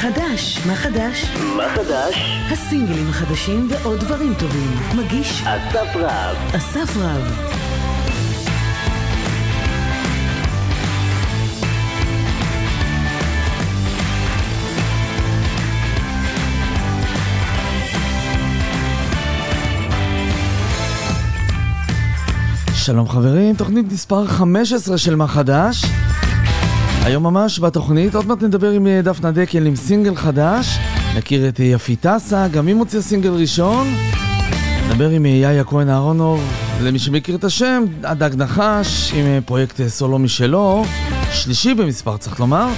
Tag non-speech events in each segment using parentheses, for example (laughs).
חדש? מה חדש? מה חדש? הסינגלים החדשים ועוד דברים טובים. מגיש אסף רב. אסף רב. שלום חברים, תוכנית מספר 15 של מה חדש. היום ממש בתוכנית, עוד מעט נדבר עם אה, דפנה דקל עם סינגל חדש. נכיר את אה, יפית אסה, גם היא מוציאה סינגל ראשון. נדבר עם אה, יאיה כהן אהרונוב, למי שמכיר את השם, הדג נחש, עם פרויקט סולו משלו, שלישי במספר צריך לומר.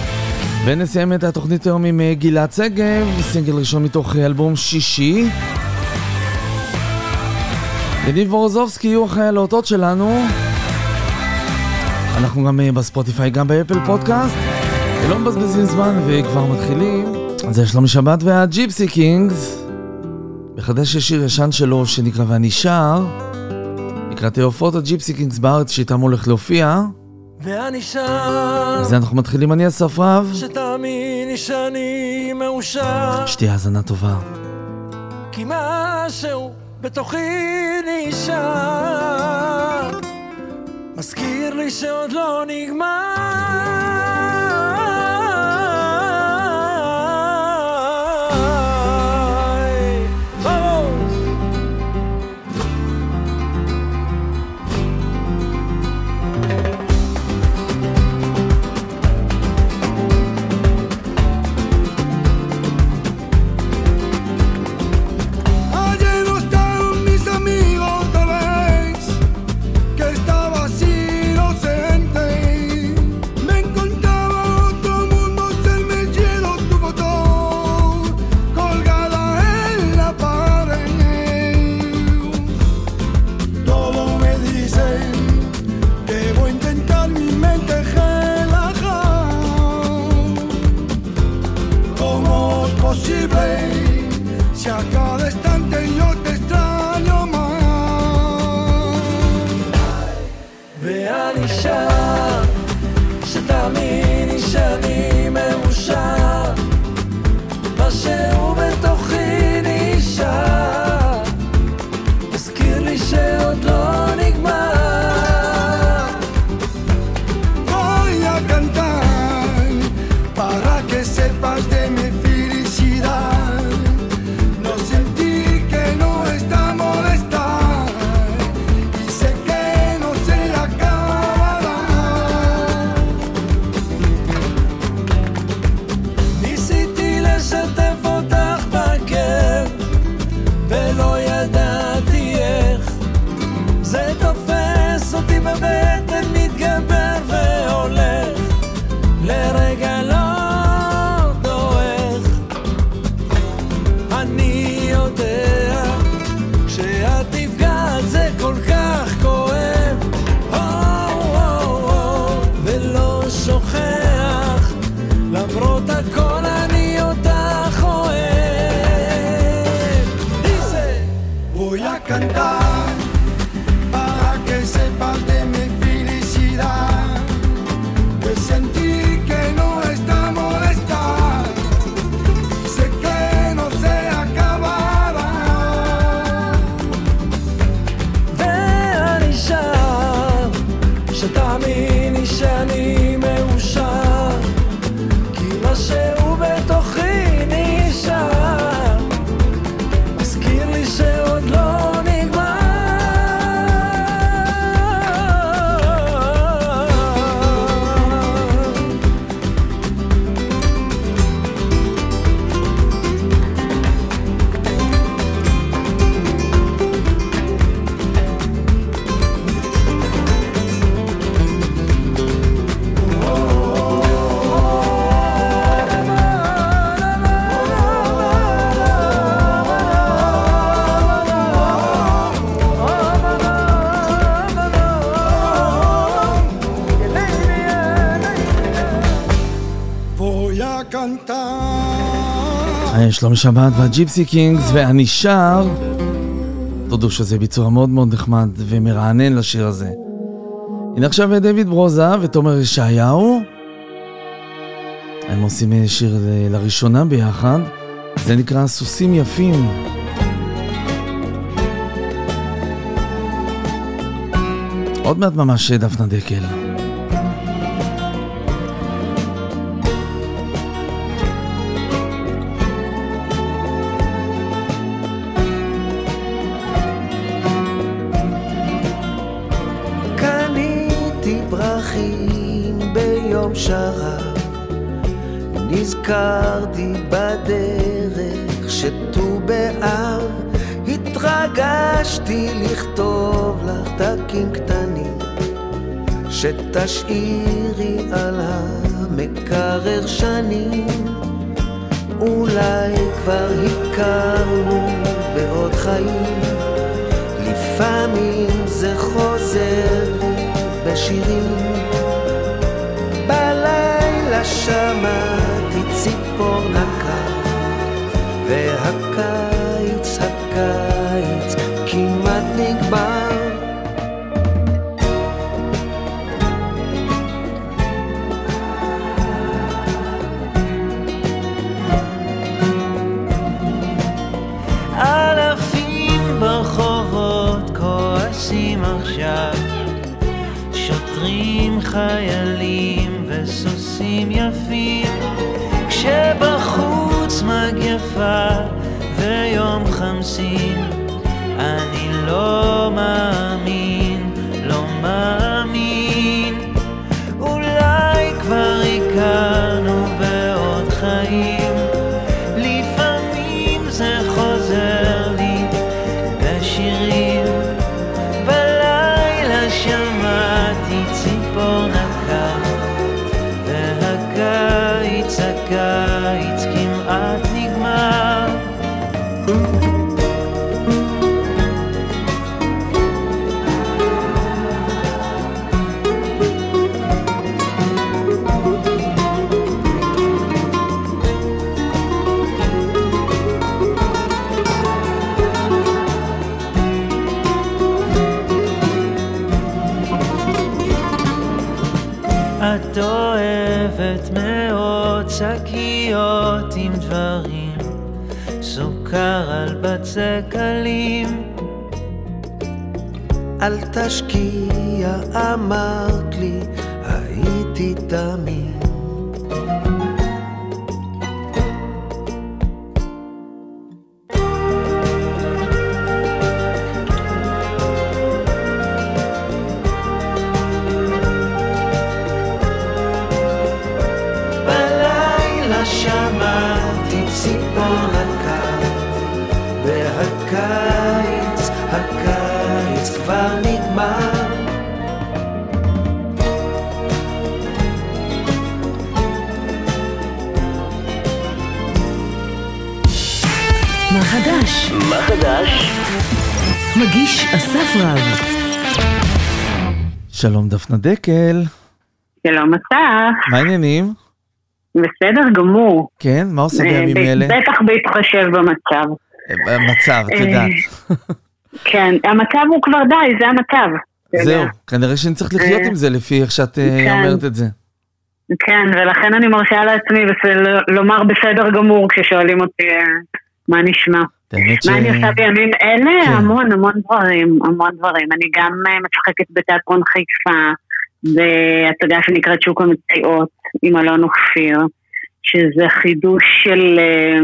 ונסיים את התוכנית היום עם גלעד שגב, סינגל ראשון מתוך אלבום שישי. יניב וורוזובסקי יהיו החייל האותות שלנו. אנחנו גם אה, בספוטיפיי, גם באפל פודקאסט. לא מבזבזים זמן וכבר מתחילים. זה שלומי שבת והג'יפסי קינגס. מחדש יש שיר ישן שלו שנקרא ואני שר. לקראת הופעות הג'יפסי קינגס בארץ שאיתם הולך להופיע. ואני שר. זה אנחנו מתחילים, אני אסף רב. שתאמיני שאני מאושר. שתהיה האזנה טובה. כי משהו בתוכי נשאר מזכיר לי שעוד לא נגמר שלומי שבת והג'יפסי קינגס ואני שר. תודו שזה ביצוע מאוד מאוד נחמד ומרענן לשיר הזה. הנה עכשיו דויד ברוזה ותומר ישעיהו. הם עושים אה, שיר לראשונה ביחד, זה נקרא סוסים יפים. עוד מעט ממש אה, דפנה דקל. שתשאירי על המקרר שנים. אולי כבר הכרנו בעוד חיים לפעמים זה חוזר בשירים בלילה שמעתי ציפור מה חדש? מה חדש? מגיש אסף רב. שלום דפנה דקל, שלום אסף, מה העניינים? בסדר גמור. כן, מה עושה בימים ב- אלה? בטח בהתחשב במצב. המצב, את אה, יודעת. כן, המצב הוא כבר די, זה המצב. זהו, כנראה שנצטרך לחיות אה, עם זה לפי איך שאת אה, כן. אומרת את זה. כן, ולכן אני מרשה לעצמי לומר בסדר גמור כששואלים אותי אה, מה נשמע. ש... מה אני עושה בימים אלה? כן. המון המון דברים, המון דברים. אני גם אה, משחקת בתיאטרון חיפה, בהצגה שנקראת שוק המציאות עם אלון אופיר, שזה חידוש של, אה,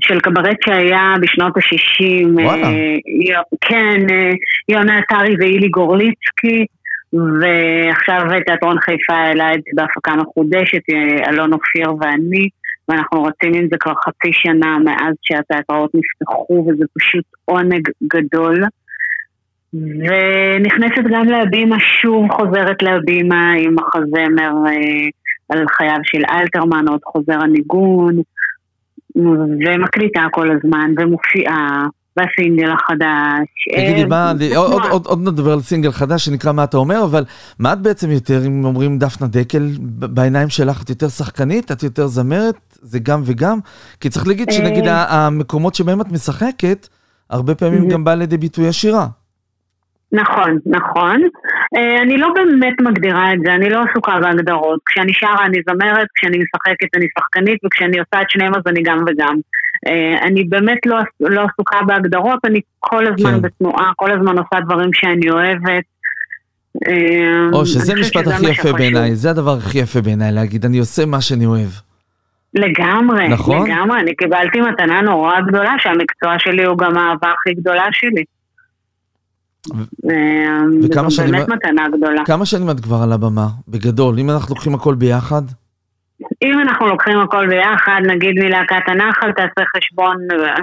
של קברט שהיה בשנות ה-60. וואלה. כן, אה, יונה עטרי ואילי גורליצקי. ועכשיו תיאטרון חיפה העלה את זה בהפקה מחודשת, אה, אלון אופיר ואני, ואנחנו רצים עם זה כבר חצי שנה מאז שהתיאטראות נפתחו, וזה פשוט עונג גדול. ונכנסת גם להבימה, שוב חוזרת להבימה עם מחזמר אה, על חייו של אלתרמן, עוד חוזר הניגון, ומקליטה כל הזמן, ומופיעה, והסינגל החדש. תגידי, אה, מה, זה עוד-. עוד- עוד נדבר על סינגל חדש שנקרא מה אתה אומר, אבל מה את בעצם יותר, אם אומרים דפנה דקל, בעיניים שלך את יותר שחקנית, את יותר זמרת, זה גם וגם? כי צריך להגיד שנגיד אה. המקומות שבהם את משחקת, הרבה פעמים Mhm. גם בא לידי ביטוי השירה. נכון, נכון. אה, אני לא באמת מגדירה את זה, אני לא עסוקה בהגדרות. כשאני שרה אני זמרת, כשאני משחקת אני שחקנית, וכשאני עושה את שניהם אז אני גם וגם. אה, אני באמת לא, לא עסוקה בהגדרות, אני כל הזמן כן. בתנועה, כל הזמן עושה דברים שאני אוהבת. או שזה שזה הכי יפה. בעיניי, זה הדבר הכי יפה בעיניי, להגיד, אני עושה מה שאני אוהב. לגמרי, נכון? לגמרי. אני קיבלתי מתנה נורא גדולה, שהמקצוע שלי הוא גם האהבה הכי גדולה שלי. אה, וכמה זו שנים- באמת מתנה גדולה. כמה שנים את כבר על הבמה? בגדול, אם אנחנו לוקחים הכל ביחד? אם אנחנו לוקחים הכל ביחד, נגיד מלהקת הנחל, תעשה חשבון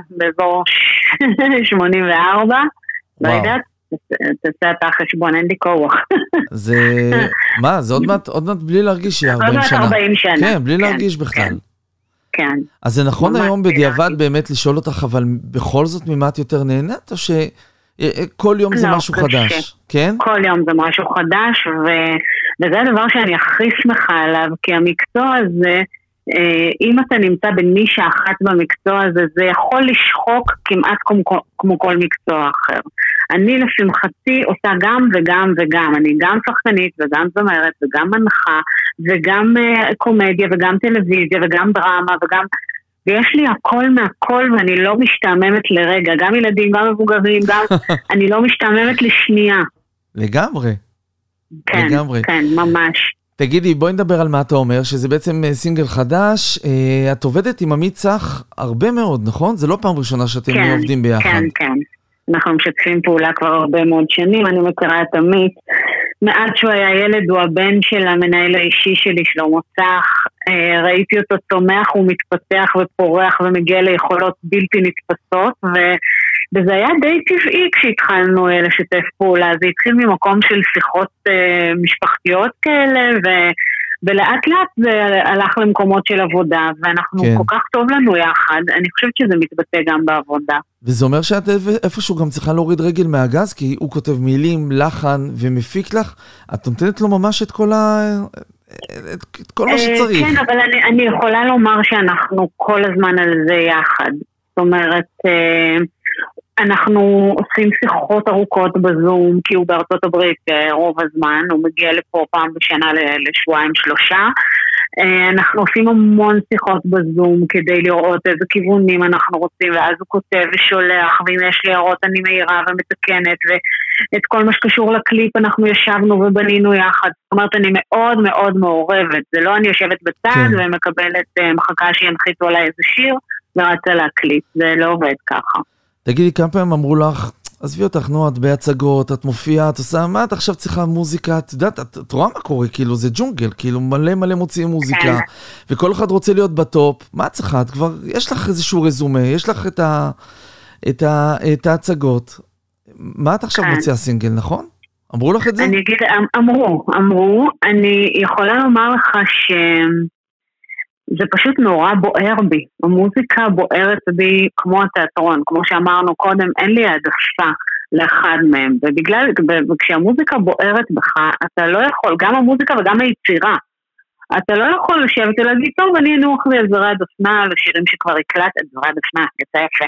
באזור 84, (laughs) לא וואו. יודעת, תעשה אתה חשבון, אין לי כוח. (laughs) זה... מה, זה עוד מעט, עוד מעט בלי להרגיש שיהיה עוד 40 מעט שנה. 40 שנה. כן, בלי כן, להרגיש בכלל. כן. כן. אז זה נכון היום בדיעבד להרגיש. באמת לשאול אותך, אבל בכל זאת ממה את יותר נהנית, או שכל יום זה לא, משהו קשה. חדש? כן? כל יום זה משהו חדש, ו... וזה הדבר שאני הכי שמחה עליו, כי המקצוע הזה, אה, אם אתה נמצא בנישה אחת במקצוע הזה, זה יכול לשחוק כמעט כמו, כמו כל מקצוע אחר. אני לשמחתי עושה גם וגם וגם, אני גם שחקנית וגם זמרת וגם מנחה וגם אה, קומדיה וגם טלוויזיה וגם דרמה וגם... ויש לי הכל מהכל ואני לא משתעממת לרגע, גם ילדים, גם מבוגרים, גם... (laughs) אני לא משתעממת לשנייה. לגמרי. כן, לגמרי. כן, ממש. תגידי, בואי נדבר על מה אתה אומר, שזה בעצם אה, סינגל חדש. אה, את עובדת עם עמית צח הרבה מאוד, נכון? זה לא פעם ראשונה שאתם כן, עובדים ביחד. כן, כן. אנחנו משתפים פעולה כבר הרבה מאוד שנים, אני מכירה את עמית. מאז שהוא היה ילד, הוא הבן של המנהל האישי שלי, שלמה צח. אה, ראיתי אותו צומח ומתפתח ופורח ומגיע ליכולות בלתי נתפסות. וזה היה די טבעי כשהתחלנו אה, לשתף פעולה. זה התחיל ממקום של שיחות אה, משפחתיות כאלה, ו... ולאט לאט זה הלך למקומות של עבודה, ואנחנו כן. כל כך טוב לנו יחד, אני חושבת שזה מתבטא גם בעבודה. וזה אומר שאת איפשהו גם צריכה להוריד רגל מהגז, כי הוא כותב מילים, לחן ומפיק לך. את נותנת לו ממש את כל ה... את, את כל מה אה, שצריך. כן, אבל אני, אני יכולה לומר שאנחנו כל הזמן על זה יחד. זאת אומרת, אה, אנחנו עושים שיחות ארוכות בזום, כי הוא בארצות הברית אה, רוב הזמן, הוא מגיע לפה פעם בשנה לשבועיים שלושה. אה, אנחנו עושים המון שיחות בזום כדי לראות איזה כיוונים אנחנו רוצים, ואז הוא כותב ושולח, ואם יש לי הערות אני מעירה ומתקנת, ואת כל מה שקשור לקליפ אנחנו ישבנו ובנינו יחד. זאת אומרת, אני מאוד מאוד מעורבת, זה לא אני יושבת בצד כן. ומקבלת, אה, מחכה שינחיתו עליי איזה שיר ורצה להקליט, זה לא עובד ככה. תגידי, כמה פעמים אמרו לך, עזבי אותך, נו, את בהצגות, את מופיעה, את עושה, מה את עכשיו צריכה מוזיקה? את יודעת, את, את רואה מה קורה, כאילו, זה ג'ונגל, כאילו, מלא מלא מוציאים מוזיקה, כן. וכל אחד רוצה להיות בטופ, מה את צריכה? את כבר, יש לך איזשהו רזומה, יש לך את, ה, את, ה, את ההצגות. מה את עכשיו כן. מוציאה סינגל, נכון? אמרו לך את זה? אני אגיד, אמ- אמרו, אמרו, אני יכולה לומר לך שזה פשוט נורא בוער בי. המוזיקה בוערת בי כמו התיאטרון, כמו שאמרנו קודם, אין לי העדפה לאחד מהם. ובגלל, וכשהמוזיקה בוערת בך, אתה לא יכול, גם המוזיקה וגם היצירה. אתה לא יכול לשבת ולהגיד, טוב, אני אנוח לי על זרי הדפנה, על השירים שכבר הקלטת, זרי הדפנה, יצא יפה.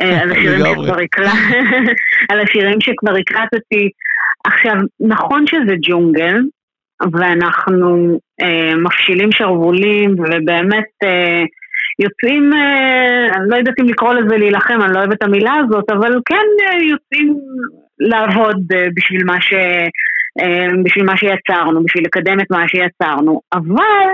אה, על (laughs) השירים. שכבר הקלטתי, (laughs) על השירים שכבר הקלטתי. עכשיו, נכון שזה ג'ונגל, ואנחנו אה, מפשילים שרוולים, ובאמת אה, יוצאים, אה, אני לא יודעת אם לקרוא לזה להילחם, אני לא אוהבת את המילה הזאת, אבל כן אה, יוצאים לעבוד אה, בשביל מה ש... אה, בשביל מה שיצרנו, בשביל לקדם את מה שיצרנו, אבל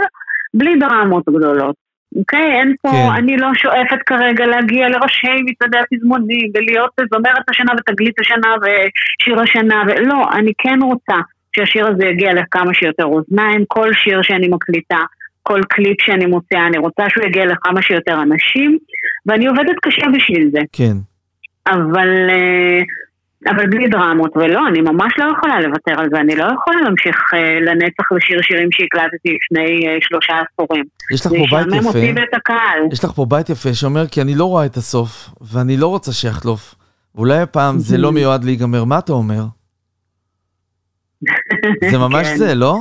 בלי דרמות גדולות. אוקיי? אין פה, כן. אני לא שואפת כרגע להגיע לראשי מצעדי הפזמונים ולהיות זמרת השנה ותגלית השנה ושיר השנה, ולא, אני כן רוצה שהשיר הזה יגיע לכמה שיותר אוזניים, כל שיר שאני מקליטה, כל קליפ שאני מוציאה, אני רוצה שהוא יגיע לכמה שיותר אנשים, ואני עובדת קשה בשביל זה. כן. אבל, אה, אבל בלי דרמות, ולא, אני ממש לא יכולה לוותר על זה, אני לא יכולה להמשיך אה, לנצח לשיר שירים שהקלטתי לפני אה, שלושה עשורים. יש לך זה פה בית ישעמם אותי יפה, ואת הקהל. יש לך פה בית יפה שאומר, כי אני לא רואה את הסוף, ואני לא רוצה שיחלוף. ואולי הפעם (laughs) זה לא מיועד להיגמר, מה אתה אומר? זה ממש כן. זה, לא?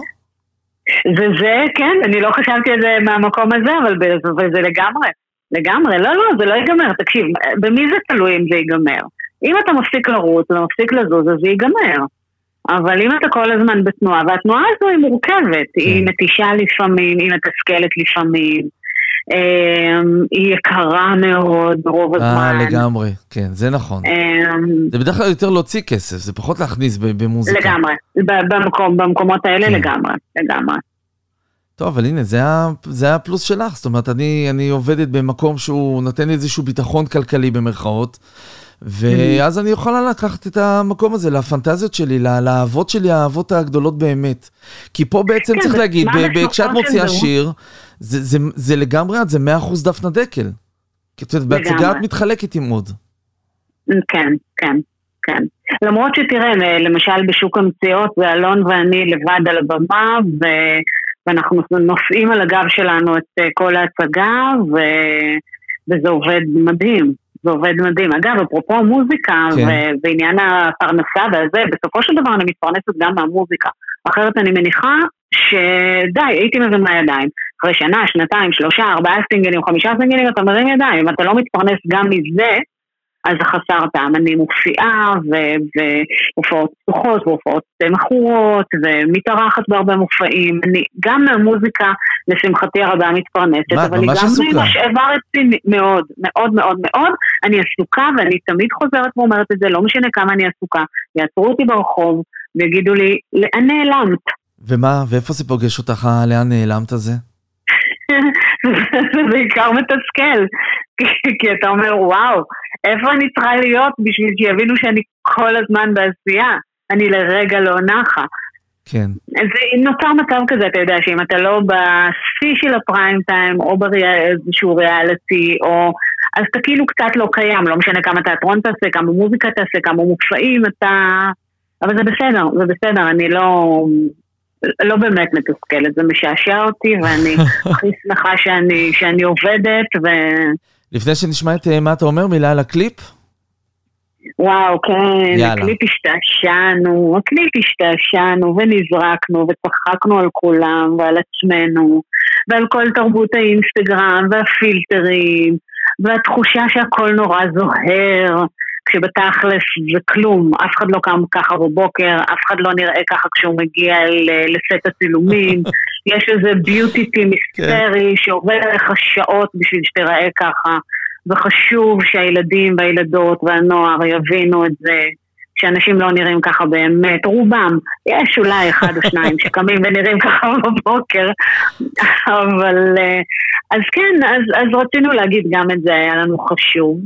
זה זה, כן, אני לא חשבתי על זה מהמקום הזה, אבל זה לגמרי, לגמרי, לא, לא, זה לא ייגמר, תקשיב, במי זה תלוי אם זה ייגמר? אם אתה מפסיק לרוץ ומפסיק לזוז, אז זה ייגמר. אבל אם אתה כל הזמן בתנועה, והתנועה הזו היא מורכבת, כן. היא נטישה לפעמים, היא מתסכלת לפעמים, היא יקרה מאוד ברוב הזמן. אה, לגמרי, כן, זה נכון. אמ, זה בדרך כלל יותר להוציא כסף, זה פחות להכניס במוזיקה. לגמרי, במקום, במקומות האלה כן. לגמרי, לגמרי. טוב, אבל הנה, זה, זה הפלוס שלך, זאת אומרת, אני, אני עובדת במקום שהוא נותן לי איזשהו ביטחון כלכלי במרכאות, ואז אני יכולה לקחת את המקום הזה לפנטזיות שלי, לאהבות שלי, האהבות הגדולות באמת. כי פה בעצם כן, צריך להגיד, כשאת מוציאה שיר, זה, זה, זה לגמרי את, זה 100% דפנה דקל. כי את יודעת, בהצגה את מתחלקת עם עוד. כן, כן, כן. למרות שתראה, למשל בשוק המציאות, זה אלון ואני לבד על הבמה, ו... ואנחנו נושאים על הגב שלנו את אה, כל ההצגה, ו... וזה עובד מדהים. זה עובד מדהים. אגב, אפרופו מוזיקה כן. ועניין הפרנסה והזה, בסופו של דבר אני מתפרנסת גם מהמוזיקה. אחרת אני מניחה שדי, הייתי מבין מהידיים. אחרי שנה, שנתיים, שלושה, ארבעה סינגלים, חמישה סינגלים, אתה מרים ידיים. אם אתה לא מתפרנס גם מזה, אז חסר טעם. אני מופיעה, והופעות פתוחות, והופעות מכורות, ומתארחת בהרבה מופעים. אני גם מהמוזיקה, לשמחתי הרבה, מתפרנסת, מה, אבל היא גם משאבה רצינית מאוד, מאוד מאוד מאוד. אני עסוקה, ואני תמיד חוזרת ואומרת את זה, לא משנה כמה אני עסוקה. יעצרו אותי ברחוב, ויגידו לי, לאן נעלמת? ומה, ואיפה זה פוגש אותך, לאן נעלמת הזה? (laughs) זה בעיקר מתסכל, (laughs) כי אתה אומר, וואו, איפה אני צריכה להיות בשביל שיבינו שאני כל הזמן בעשייה? אני לרגע לא נחה. כן. אז נוצר מצב כזה, אתה יודע, שאם אתה לא בשיא של הפריים טיים, או באיזשהו ריאליטי, או... אז אתה כאילו קצת לא קיים, לא משנה כמה תיאטרון תעשה, כמה מוזיקה תעשה, כמה מופעים, אתה... אבל זה בסדר, זה בסדר, אני לא... לא באמת מתוסכלת, זה משעשע אותי, ואני (laughs) הכי שמחה שאני, שאני עובדת, ו... לפני שנשמע את אה, מה אתה אומר, מילה על הקליפ? וואו, כן, יאללה. הקליפ השתעשענו, הקליפ השתעשענו ונזרקנו וצחקנו על כולם ועל עצמנו ועל כל תרבות האינסטגרם והפילטרים והתחושה שהכל נורא זוהר כשבתכלס זה כלום, אף אחד לא קם ככה בבוקר, אף אחד לא נראה ככה כשהוא מגיע לסט הצילומים, (laughs) יש איזה ביוטיטי מיסטרי שעובד עליך שעות בשביל שתיראה ככה, וחשוב שהילדים והילדות והנוער יבינו את זה. שאנשים לא נראים ככה באמת, רובם, יש אולי אחד או שניים (laughs) שקמים ונראים ככה בבוקר, אבל אה, אז כן, אז, אז רצינו להגיד גם את זה, היה לנו חשוב.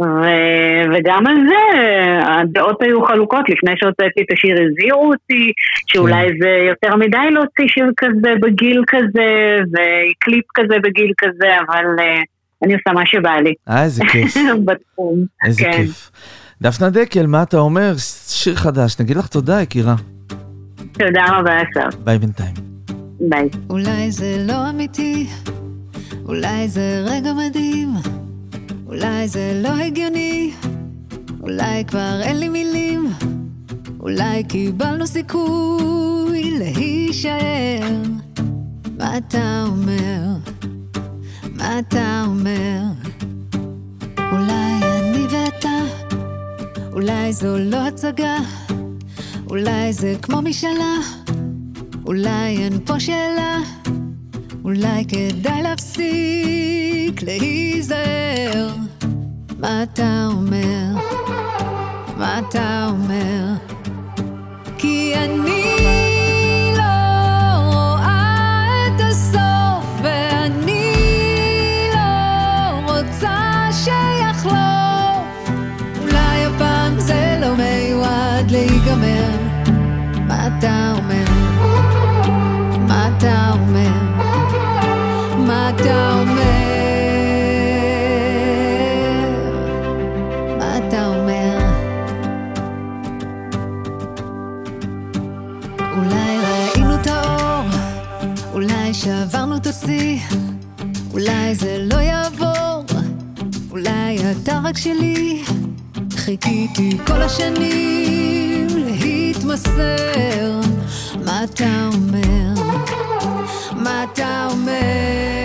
ו- וגם על זה הדעות היו חלוקות, לפני שהוצאתי את השיר הזהירו אותי, שאולי כן. זה יותר מדי להוציא שיר כזה בגיל כזה, וקליפ כזה בגיל כזה, אבל uh, אני עושה מה שבא לי. אה, איזה כיף. (laughs) בתחום, איזה כן. כיף. דפנה דקל, מה אתה אומר? שיר חדש, נגיד לך תודה, יקירה. תודה רבה, אסף. ביי בינתיים. ביי. אולי זה לא אמיתי, אולי זה רגע מדהים. אולי זה לא הגיוני, אולי כבר אין לי מילים, אולי קיבלנו סיכוי להישאר. מה אתה אומר? מה אתה אומר? אולי אני ואתה, אולי זו לא הצגה, אולי זה כמו משאלה, אולי אין פה שאלה. אולי כדאי להפסיק להיזהר. מה אתה אומר? מה אתה אומר? אולי זה לא יעבור, אולי אתה רק שלי. חיכיתי כל השנים להתמסר, מה אתה אומר? מה אתה אומר?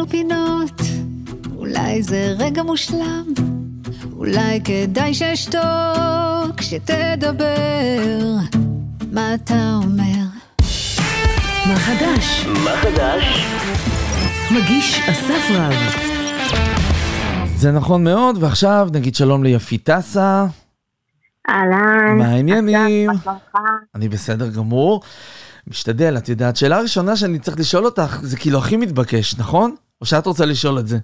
בינינו פינות, אולי זה רגע מושלם, אולי כדאי שאשתוק כשתדבר. מה אתה אומר? מה חדש? מה חדש? מגיש אסף רב. זה נכון מאוד, ועכשיו נגיד שלום ליפיטסה. אהלן. מה העניינים? אני בסדר גמור. משתדל, את יודעת, שאלה ראשונה שאני צריך לשאול אותך, זה כאילו הכי מתבקש, נכון? או שאת רוצה לשאול את זה?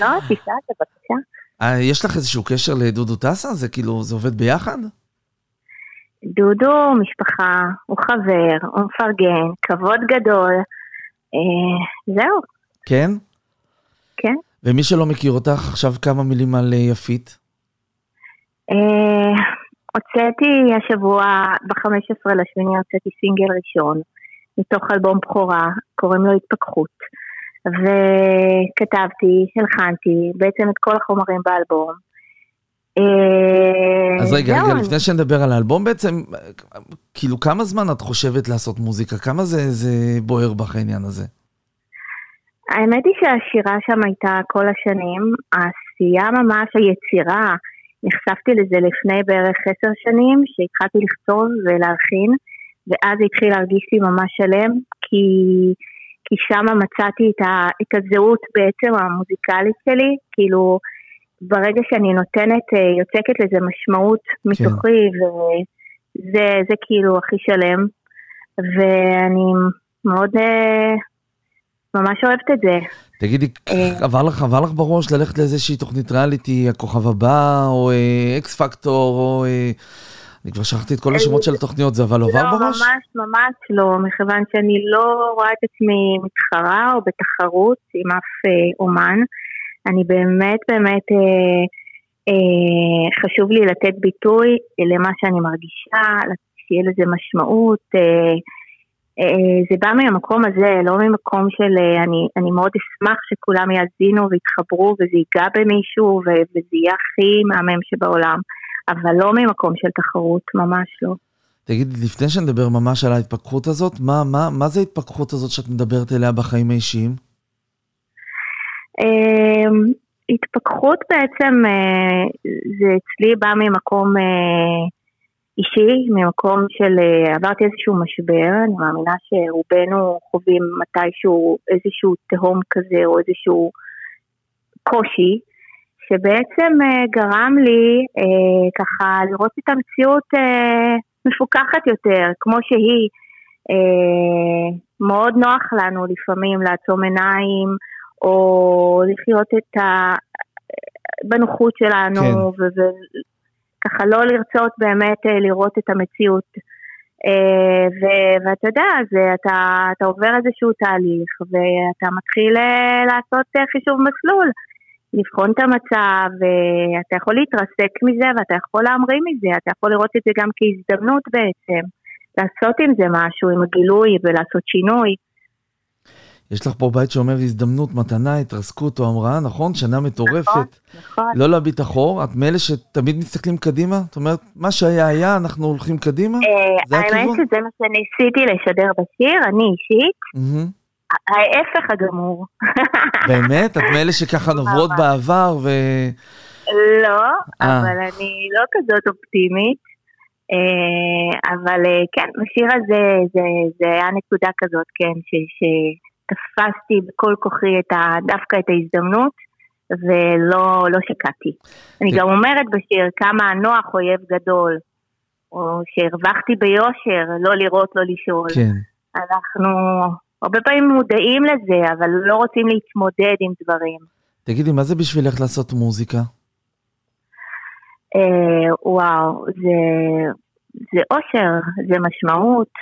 לא, תשאל, בבקשה. אה, יש לך איזשהו קשר לדודו טסה? זה כאילו, זה עובד ביחד? דודו משפחה, הוא חבר, הוא מפרגן, כבוד גדול. אה, זהו, כן? כן. ומי שלא מכיר אותך, עכשיו כמה מילים על אה, יפית. אה, הוצאתי השבוע, ב-15 לשמיני הוצאתי סינגל ראשון, מתוך אלבום בכורה, קוראים לו התפכחות. וכתבתי, הלחנתי, בעצם את כל החומרים באלבום. אה, אז רגע, רגע, לפני שנדבר על האלבום בעצם, כאילו כמה זמן את חושבת לעשות מוזיקה? כמה זה, זה בוער בך העניין הזה? האמת היא שהשירה שם הייתה כל השנים, העשייה ממש, היצירה, נחשפתי לזה לפני בערך עשר שנים, שהתחלתי לכתוב ולהלחין, ואז התחיל להרגיש לי ממש שלם, כי, כי שם מצאתי את, ה, את הזהות בעצם המוזיקלית שלי, כאילו ברגע שאני נותנת, אה, יוצקת לזה משמעות מתוכי, וזה זה כאילו הכי שלם, ואני מאוד... אה, ממש אוהבת את זה. תגידי, אה. עבר לך, עבר לך בראש ללכת לאיזושהי תוכנית ריאליטי, הכוכב הבא, או אקס פקטור, או... אה, אני כבר שכחתי את כל השמות של התוכניות, זה אבל עבר לא, בראש? ממש ממש לא, מכיוון שאני לא רואה את עצמי מתחרה או בתחרות עם אף אה, אומן. אני באמת באמת, אה, אה, חשוב לי לתת ביטוי למה שאני מרגישה, שיהיה לזה משמעות. אה, אה, זה בא מהמקום הזה, לא ממקום של אה, אני, אני מאוד אשמח שכולם יאזינו ויתחברו וזה ייגע במישהו ו- וזה יהיה הכי מהמם שבעולם, אבל לא ממקום של תחרות, ממש לא. תגידי, לפני שנדבר ממש על ההתפכחות הזאת, מה, מה, מה זה ההתפכחות הזאת שאת מדברת אליה בחיים האישיים? אמ, התפכחות בעצם אה, זה אצלי בא ממקום אה, אישי, ממקום של אה, עברתי איזשהו משבר, אני מאמינה שרובנו חווים מתישהו איזשהו תהום כזה או איזשהו קושי, שבעצם אה, גרם לי אה, ככה לראות את המציאות אה, מפוקחת יותר, כמו שהיא. מאוד נוח לנו לפעמים לעצום עיניים, או לחיות את ה... בנוחות שלנו, כן. וככה לא לרצות באמת לראות את המציאות. ו- ואתה יודע, זה, אתה, אתה עובר איזשהו תהליך, ואתה מתחיל לעשות חישוב מסלול, לבחון את המצב, ואתה יכול להתרסק מזה, ואתה יכול להמריא מזה, אתה יכול לראות את זה גם כהזדמנות בעצם, לעשות עם זה משהו, עם הגילוי, ולעשות שינוי. יש לך פה בית שאומר הזדמנות, מתנה, התרסקות או המראה, נכון? שנה מטורפת. נכון. לא להביט אחור, את מאלה שתמיד מסתכלים קדימה? זאת אומרת, מה שהיה היה, אנחנו הולכים קדימה? אה, זה האמת הכיוון? שזה מה שניסיתי לשדר בשיר, אני אישית. ההפך הגמור. באמת? את מאלה שככה נוברות. בעבר ו... לא, אה. אבל אני לא כזאת אופטימית. אה, אבל אה, כן, בשיר הזה זה, זה היה נקודה כזאת, כן, ש, שתפסתי בכל כוחי את ה, דווקא את ההזדמנות, ולא לא שקעתי. אני. גם אומרת בשיר כמה הנוח אויב גדול, או שהרווחתי ביושר, לא לראות, לא לשאול. כן. אנחנו הרבה פעמים מודעים לזה, אבל לא רוצים להתמודד עם דברים. תגידי, מה זה בשבילך לעשות מוזיקה? אה, וואו, זה, זה אושר, זה משמעות,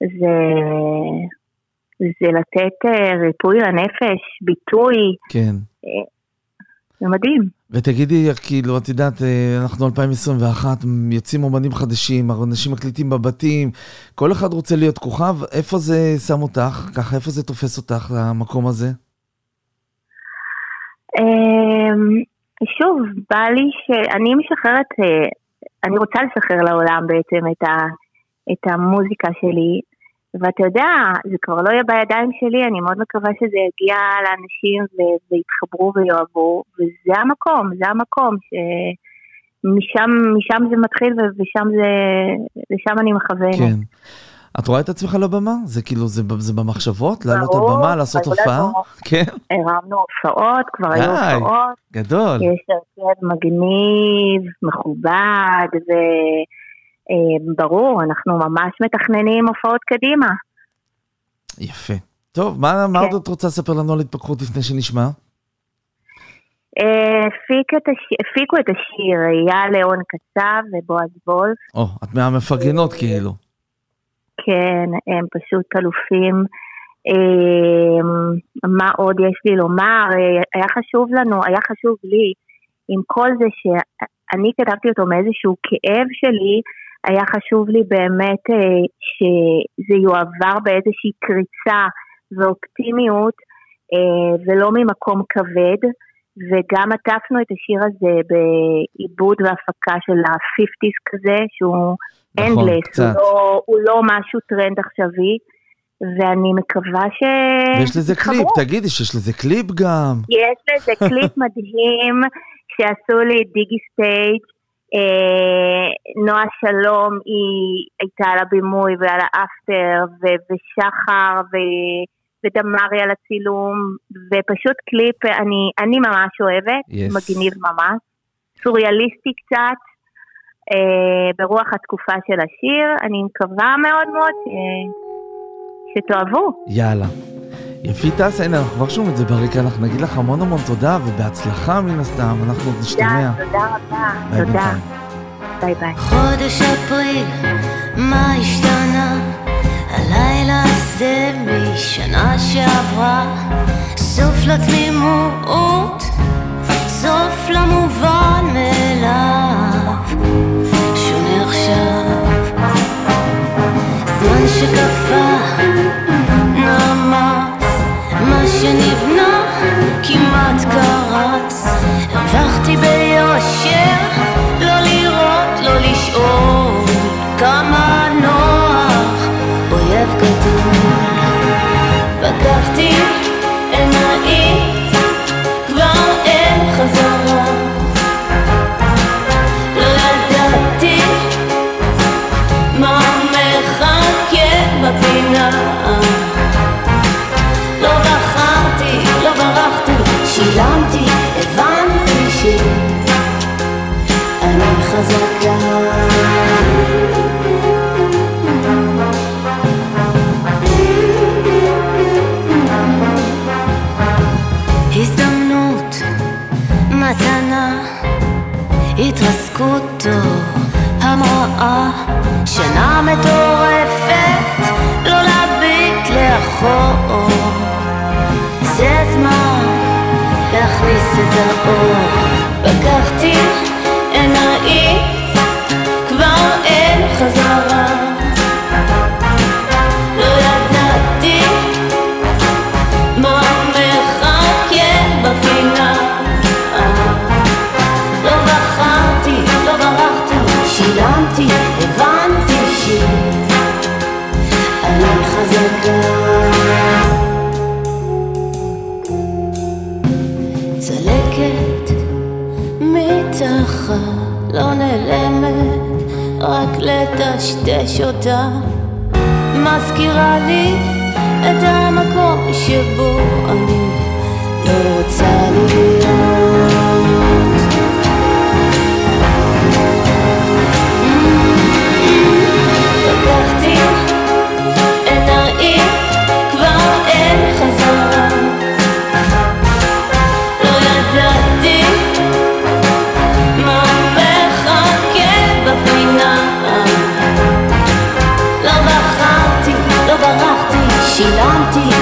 זה, זה לתת אה, ריפוי לנפש, ביטוי, כן. זה מדהים. ותגידי, כאילו, את יודעת, אה, אנחנו 2021, יוצאים אומנים חדשים, אנשים מקליטים בבתים, כל אחד רוצה להיות כוכב, איפה זה שם אותך? ככה, איפה זה תופס אותך, למקום הזה? אה, שוב, בא לי שאני משחררת, אה, אני רוצה לשחרר לעולם בעצם את, ה, את המוזיקה שלי, ואתה יודע, זה כבר לא יהיה בידיים שלי, אני מאוד מקווה שזה יגיע לאנשים ו- ויתחברו ויאהבו, וזה המקום, זה המקום, שמשם משם זה מתחיל ושם זה, לשם אני מכוונת. כן. את רואה את עצמך על הבמה? זה כאילו, זה, זה במחשבות? לעלות על במה, לעשות הופעה? כן. הרמנו הופעות, כבר היו הופעות. גדול. יש הרכב מגניב, מכובד, וברור, אה, אנחנו ממש מתכננים הופעות קדימה. יפה. טוב, מה, כן. מה עוד את רוצה לספר לנו על התפתחות לפני שנשמע? אה, הפיקו את השיר אייל ליאון קצב ובועז וולף. או, את מהמפרגנות כאילו. כן, הם פשוט אלופים. אמ, מה עוד יש לי לומר? היה חשוב לנו, היה חשוב לי, עם כל זה שאני כתבתי אותו מאיזשהו כאב שלי, היה חשוב לי באמת אה, שזה יועבר באיזושהי קריצה ואופטימיות אה, ולא ממקום כבד. וגם עטפנו את השיר הזה בעיבוד והפקה של ה-50's כזה, שהוא נכון, endless, הוא לא, הוא לא משהו טרנד עכשווי, ואני מקווה ש... ויש לזה קליפ, תגידי שיש לזה קליפ גם. יש לזה קליפ (laughs) מדהים שעשו לי Digi Stage. אה, נועה שלום היא הייתה על הבימוי ועל האפטר, ושחר, ו... ודמרי על הצילום, ופשוט קליפ, אני, אני ממש אוהבת, yes. מגניב ממש, סוריאליסטי קצת, אה, ברוח התקופה של השיר, אני מקווה מאוד מאוד ש... שתאהבו. יאללה. יפי טסה, הנה אנחנו כבר שומעים את זה ברקע, אנחנו נגיד לך המון המון תודה ובהצלחה מן הסתם, אנחנו עוד נשתמע. תודה, תודה רבה, ביי תודה. ביי ביי. חודש אפריל, מה השתנה? הלילה הזה משנה שעברה, סוף לתמימות, סוף למובן מאליו, שונה עכשיו. זמן שקפא, מה שנבנה כמעט קרץ, הרווחתי ביושר, לא לראות, לא לשאול, כמה נוח, אויב גדול. חזקה. התרסקותו המראה שינה מטורפת לא להביט לאחור זה הזמן להכניס את האור לטשטש אותה. מזכירה לי את המקום שבו אני לא רוצה להיות. vigilante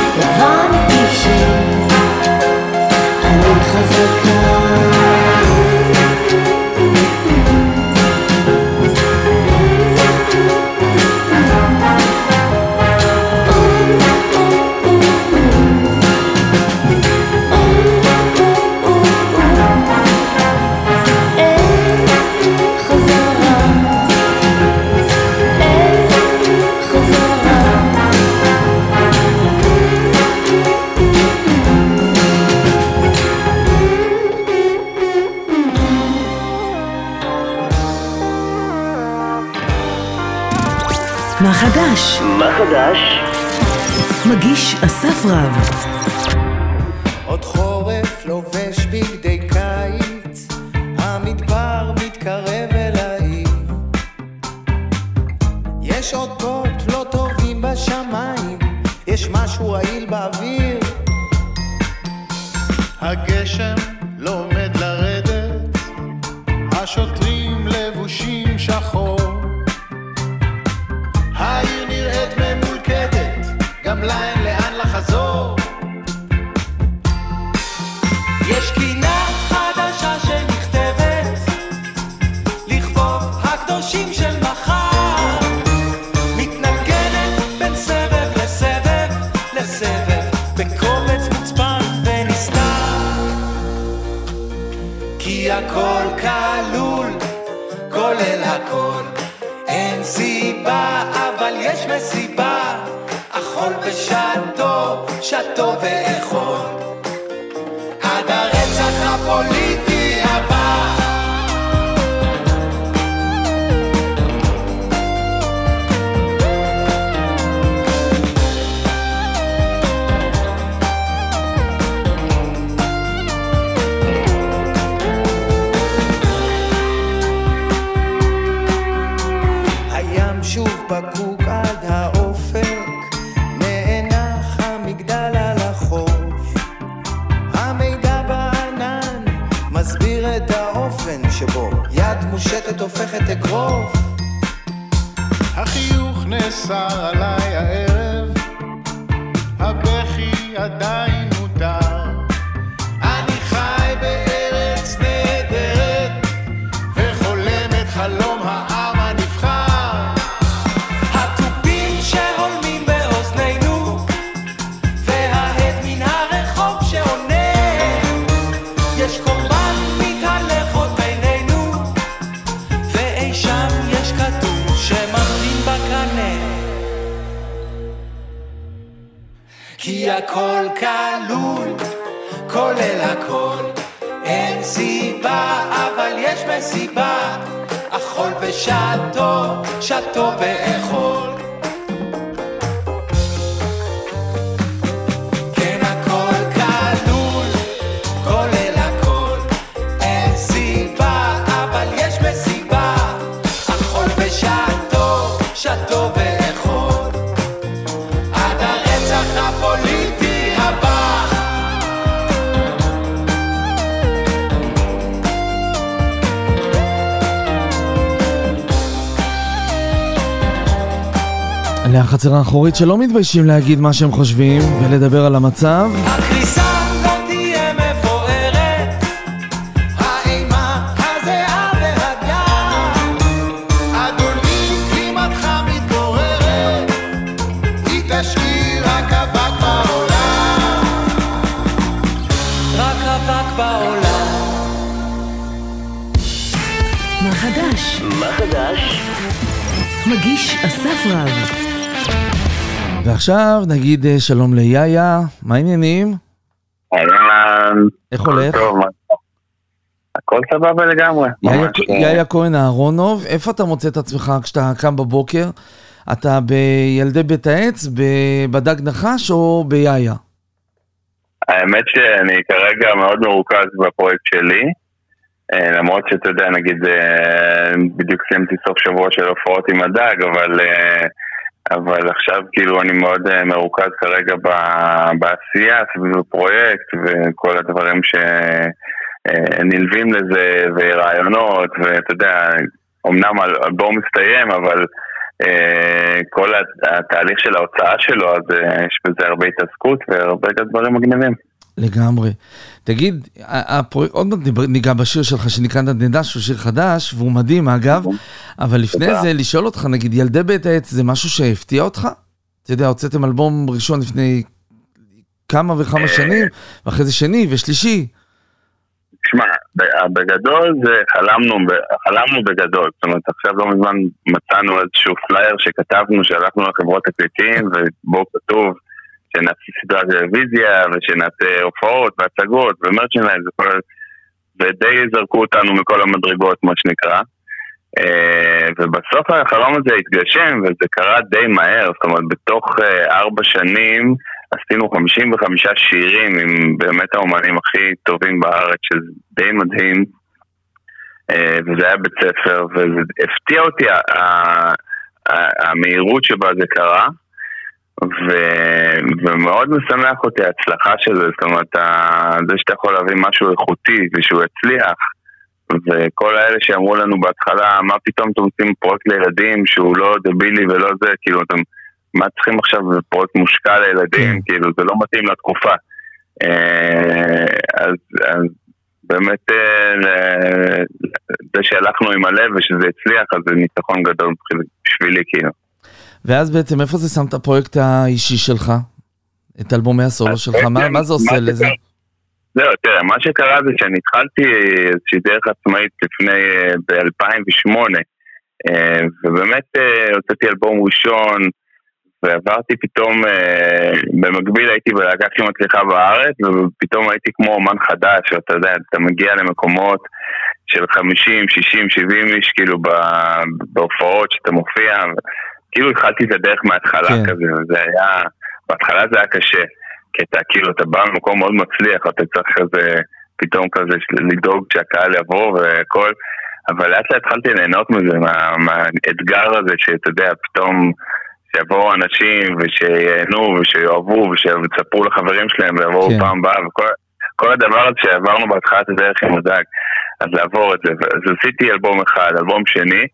חדש? מה חדש? מגיש אסף רב. עוד חורף הכל כלול, כולל הכל. אין סיבה, אבל יש מסיבה. אכול ושתו, שתו ואכול. אלה החצר האחורית שלא מתביישים להגיד מה שהם חושבים ולדבר על המצב. הכניסה ועכשיו נגיד אה, שלום ליאיה, מה העניינים? אהלן. איך הולך? טוב, הכל סבבה לגמרי. יאיה- אה, יאיה כהן אהרונוב, איפה אתה מוצא את עצמך כשאתה קם בבוקר? אתה בילדי בית העץ, בדג נחש או ביאיה? האמת שאני כרגע מאוד מרוכז בפרויקט שלי. אה, למרות שאתה יודע, נגיד, בדיוק סיימתי סוף שבוע של הופעות עם הדג, אבל, אבל עכשיו כאילו אני מאוד אה, מרוכז כרגע בעשייה סביב הפרויקט וכל הדברים שנלווים לזה, ורעיונות, ואתה יודע, אמנם האלבום מסתיים, אבל אה, כל הת- התהליך של ההוצאה שלו, אז אה, יש בזה הרבה התעסקות והרבה דברים מגניבים. לגמרי. תגיד, ה- הפרויקט, עוד מעט ניגע בשיר שלך שנקרא נדנדה, שהוא שיר חדש, והוא מדהים אגב, אבל לפני. זה, לשאול אותך, נגיד, ילדי בית העץ זה משהו שהפתיע אותך? אתה יודע, הוצאתם אלבום ראשון לפני כמה וכמה. שנים, ואחרי זה שני ושלישי. שמע, בגדול זה חלמנו, חלמנו בגדול, זאת אומרת עכשיו לא מזמן מצאנו איזשהו פלייר שכתבנו, שלחנו לחברות תקליטים ובו כתוב שנעשה סדרת טלוויזיה ושנעשה הופעות והצגות ו merchandise וכל... ודי זרקו אותנו מכל המדרגות מה שנקרא אה, ובסוף החלום הזה התגשם, וזה קרה די מהר, זאת אומרת, בתוך אה, ארבע שנים עשינו 55 שירים עם באמת האומנים הכי טובים בארץ, שזה די מדהים. אה, וזה היה בית ספר, וזה הפתיע אותי המהירות שבה זה קרה. ו... ומאוד משמח אותי ההצלחה של זה, זאת אומרת, זה שאתה יכול להביא משהו איכותי ושהוא יצליח, וכל האלה שאמרו לנו בהתחלה, מה פתאום אתם עושים פרויקט לילדים שהוא לא דבילי ולא זה, כאילו אתם, מה צריכים עכשיו פרויקט מושקע לילדים, כן. כאילו זה לא מתאים לתקופה. אה, אז, אז באמת אה, זה שהלכנו עם הלב ושזה הצליח, אז זה ניצחון גדול בשבילי, כאילו. ואז בעצם איפה זה שם את הפרויקט האישי שלך? את אלבומי הסולו שלך? מה, מה זה עושה לזה? זהו, תראה, מה שקרה זה שאני התחלתי איזושהי דרך עצמאית לפני, אה, ב-2008, אה, ובאמת אה, הוצאתי אלבום ראשון, ועברתי פתאום, במקביל הייתי בלהקה הכי מצליחה בארץ, ופתאום הייתי כמו אומן חדש, ואתה יודע, אתה מגיע למקומות של 50, 60, 70 איש, כאילו, בהופעות שאתה מופיע, כאילו התחלתי את הדרך מההתחלה כן. כזה, וזה היה, בהתחלה זה היה קשה. כי אתה כאילו, אתה בא ממקום מאוד מצליח, אתה צריך כזה, פתאום כזה לדאוג שהקהל יבוא והכל, אבל לאט לאט התחלתי ליהנות מזה, מה, מהאתגר הזה שאתה יודע, פתאום שיבואו אנשים ושיהנו ושיאהבו ושיספרו לחברים שלהם ויבואו כן. פעם הבאה וכל כל הדבר הזה שעברנו בהתחלת הדרך עם הדג, אז לעבור את זה. אז עשיתי אלבום אחד, אלבום שני,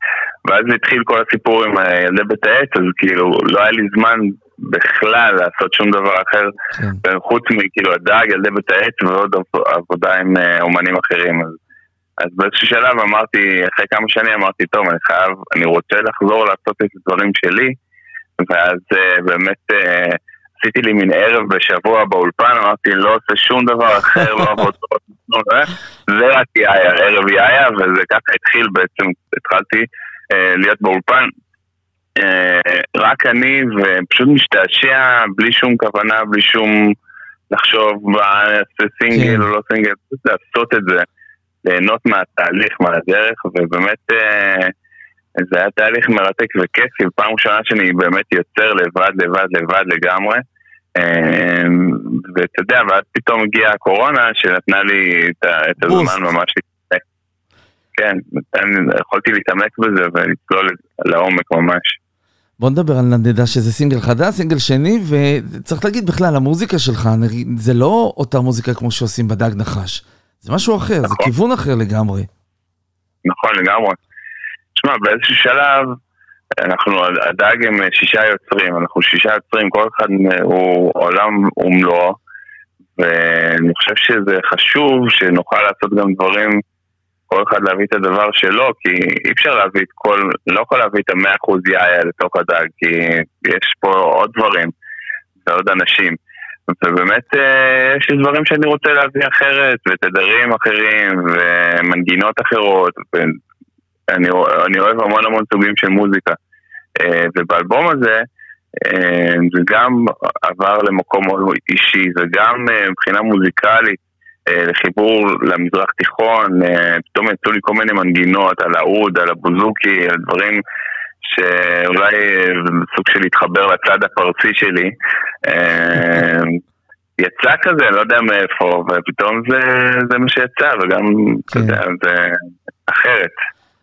ואז התחיל כל הסיפור עם ילדי בית העץ, אז כאילו לא היה לי זמן בכלל לעשות שום דבר אחר, כן. חוץ מכאילו הדג, ילדי בית העץ ועוד עבודה עם אה, אומנים אחרים. אז, אז באיזשהו שלב אמרתי, אחרי כמה שנים אמרתי, טוב, אני חייב, אני רוצה לחזור לעשות את הדברים שלי, ואז uh, באמת uh, עשיתי לי מין ערב בשבוע באולפן, אמרתי, לא עושה שום דבר אחר, לא עבוד טוב, זה רק יאיה, ערב יאיה, וזה ככה התחיל בעצם, התחלתי uh, להיות באולפן. אה, רק אני, ופשוט משתעשע בלי שום כוונה, בלי שום לחשוב מה אעשה סינגל כן. או לא סינגל, פשוט לעשות את זה, ליהנות מהתהליך, מהדרך, ובאמת אה, זה היה תהליך מרתק וכיפי, פעם ראשונה שאני באמת יוצר לבד, לבד, לבד לגמרי. אה, ואתה יודע, ואז פתאום הגיעה הקורונה שנתנה לי את הזמן ממש להתעמק. כן, יכולתי להתעמק בזה ולצלול לעומק ממש. בוא נדבר על נדדה שזה סינגל חדש, סינגל שני, וצריך להגיד בכלל, המוזיקה שלך, זה לא אותה מוזיקה כמו שעושים בדג נחש. זה משהו אחר, נכון. זה כיוון אחר לגמרי. נכון, לגמרי. תשמע, באיזשהו שלב, אנחנו, הדג הם שישה יוצרים, אנחנו שישה יוצרים, כל אחד הוא עולם ומלואו, ואני חושב שזה חשוב שנוכל לעשות גם דברים כל אחד להביא את הדבר שלו, כי אי אפשר להביא את כל, לא יכול להביא את המאה אחוז יאיה לתוך הדג, כי יש פה עוד דברים ועוד אנשים. ובאמת אה, יש לי דברים שאני רוצה להביא אחרת, ותדרים אחרים, ומנגינות אחרות, ואני אוהב המון המון סוגים של מוזיקה. אה, ובאלבום הזה, אה, זה גם עבר למקום מאוד אישי, זה גם מבחינה מוזיקלית. אה, לחיבור למזרח תיכון, אה, פתאום יצאו לי כל מיני מנגינות על האוד, על הבוזוקי, על דברים שאולי אה, סוג של להתחבר לצד הפרסי שלי. יצא כזה, לא יודע מאיפה, ופתאום זה, זה מה שיצא, וגם, אתה כן. יודע, זה אחרת.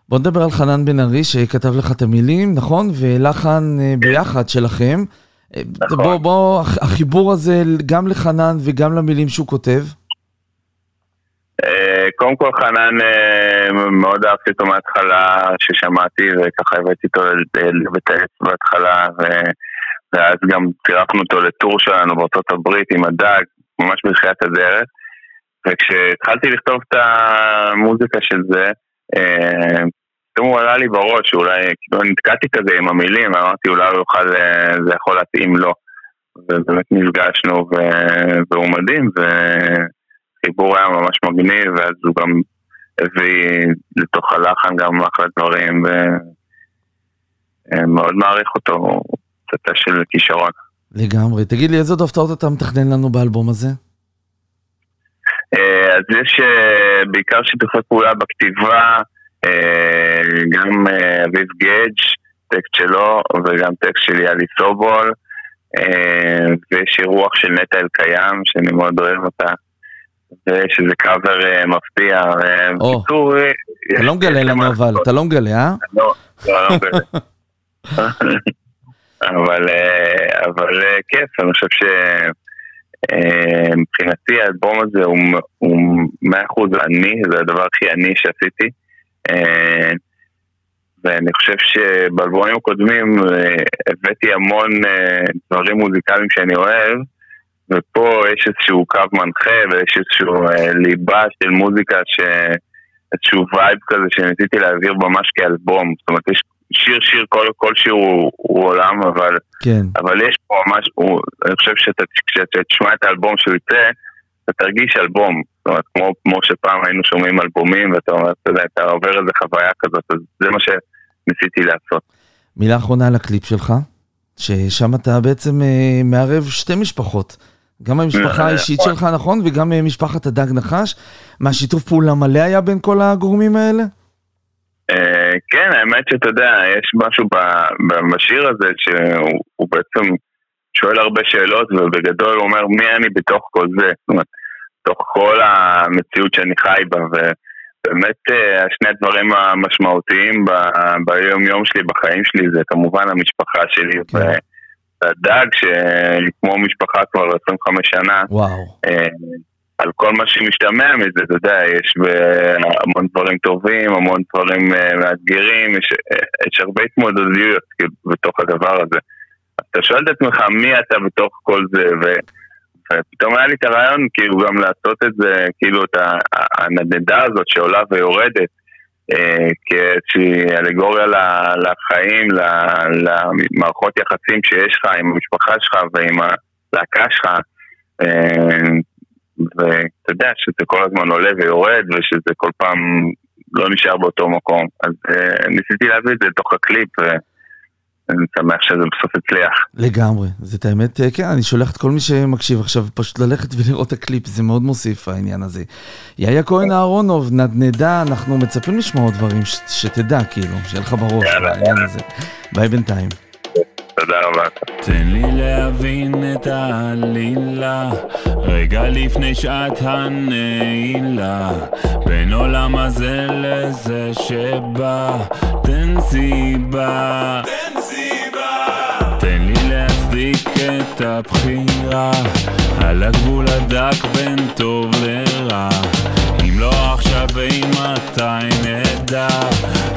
בוא נדבר על חנן בן ארי שכתב לך את המילים, נכון? ולחן ביחד שלכם. נכון. בוא, בוא, החיבור הזה גם לחנן וגם למילים שהוא כותב. אה, קודם כל חנן, אה, מאוד אהבתי אותו מההתחלה ששמעתי וככה הבאתי אותו לבית העץ בהתחלה ואז גם צירפנו אותו לטור שלנו בארצות הברית עם הדג, ממש בתחילת הדרך וכשהתחלתי לכתוב את המוזיקה של זה, אה, פתאום הוא עלה לי בראש, אולי, כאילו נתקעתי כזה עם המילים, אמרתי אולי הוא יוכל, זה יכול להתאים לו ובאמת נפגשנו והוא מדהים ו... החיבור היה ממש מגניב, ואז הוא גם הביא לתוך הלחן גם אחלה דברים, ומאוד מעריך אותו, קצת של כישרון. לגמרי. תגיד לי, איזה עוד הפתעות אתה מתכנן לנו באלבום הזה? אה, אז יש אה, בעיקר שיתופי פעולה בכתיבה, אה, גם אה, אביב גדג', טקסט שלו, וגם טקסט של יאלי סובול, אה, ויש אירוח של נטע אלקיים, שאני מאוד אוהב אותה. ויש איזה קאבר אה, מפתיע. אה. בקיצור, אה, אתה לא מגלה לנו אבל. אתה לא מגלה, אה? לא, לא, לא מגלה. אבל, אה, אבל אה, כיף, אני חושב שמבחינתי האלבום הזה הוא מאה אחוז אני, זה הדבר הכי אני שעשיתי. אה, ואני חושב שבאלבומים הקודמים אה, הבאתי המון אה, דברים מוזיקליים שאני אוהב, ופה יש איזשהו קו מנחה ויש איזשהו ליבה של מוזיקה, ש... איזשהו vibe כזה שניסיתי להעביר ממש כאלבום. זאת אומרת, יש שיר שיר, כל, כל שיר הוא, הוא עולם, אבל, כן. אבל יש פה ממש, הוא, אני חושב שאתה, כשאתה תשמע את האלבום שהוא יצא, אתה תרגיש אלבום. זאת אומרת, כמו, כמו שפעם היינו שומעים אלבומים, ואתה אומר, אתה יודע, אתה עובר איזה חוויה כזאת, אז זה מה שניסיתי לעשות. מילה אחרונה על הקליפ שלך, ששם אתה בעצם אה, מערב שתי משפחות. גם המשפחה אה, האישית נכון. שלך, נכון? וגם אה, משפחת הדג נחש. מה, שיתוף פעולה מלא היה בין כל הגורמים האלה? אה, כן, האמת שאתה יודע, יש משהו ב- בשיר הזה שהוא הוא בעצם שואל הרבה שאלות, ובגדול הוא אומר, מי אני בתוך כל זה? זאת אומרת, בתוך כל המציאות שאני חי בה, ובאמת אה, שני הדברים המשמעותיים ב- ביום-יום שלי, בחיים שלי, זה כמובן המשפחה שלי, כן. והדג, שכמו משפחה כבר 25 שנה, וואו. אה, על כל מה שמשתמע מזה, אתה יודע, יש המון דברים טובים, המון דברים אה, מאתגרים, יש, יש הרבה התמודדויות בתוך הדבר הזה. אתה שואל את עצמך מי אתה בתוך כל זה, ו, ופתאום היה לי את הרעיון כאילו גם לעשות את זה, כאילו את הנדנדה הזאת שעולה ויורדת. אה, כאיזושהי אלגוריה לחיים, למערכות יחסים שיש לך עם המשפחה שלך ועם הלהקה שלך. אה, ואתה יודע שזה כל הזמן עולה ויורד ושזה כל פעם לא נשאר באותו מקום. אז אה, ניסיתי להביא את זה לתוך הקליפ ואני שמח שזה בסוף הצליח. לגמרי. זאת האמת, אה, כן, אני שולח את כל מי שמקשיב עכשיו פשוט ללכת ולראות את הקליפ, זה מאוד מוסיף העניין הזה. יאיה כהן אהרונוב, נדנדה, אנחנו מצפים לשמוע עוד דברים ש- שתדע, כאילו, שיהיה לך בראש יאללה. הזה. ביי בינתיים. תודה רבה. תן לי להבין את העלילה רגע לפני שעת הנעילה בין עולם הזה לזה שבא תן סיבה את הבחירה. על הגבול הדק בין טוב לרע. אם לא עכשיו ואימתי נדע.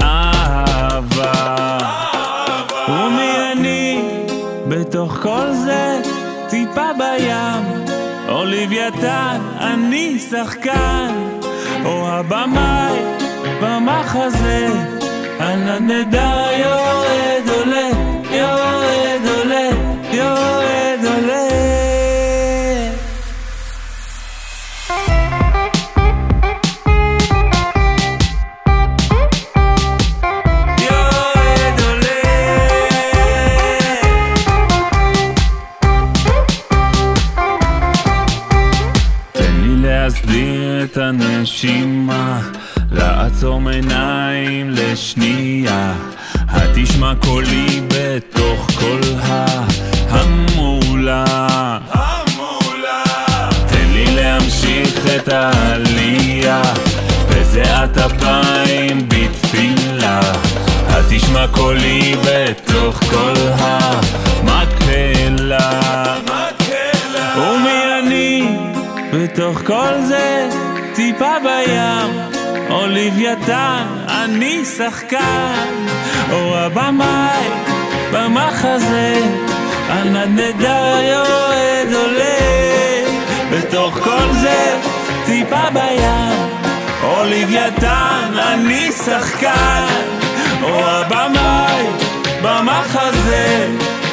אהבה. ומי אני? בתוך כל זה טיפה בים. או לוויתן אני שחקן. או הבמאי במחזה. הנדנדה יורד את הנשימה, לעצום עיניים לשנייה. התשמע קולי בתוך כל ההמולה. תן לי להמשיך את העלייה, בזיעת אפיים בתפילה. התשמע קולי בתוך כל המקהלה. ומי אני בתוך כל זה טיפה בים או לוויתן אני שחקן. או הבמאי במחזה הנדנדה יורד עולה. בתוך כל זה טיפה בים או לוויתן אני שחקן. או הבמאי במחזה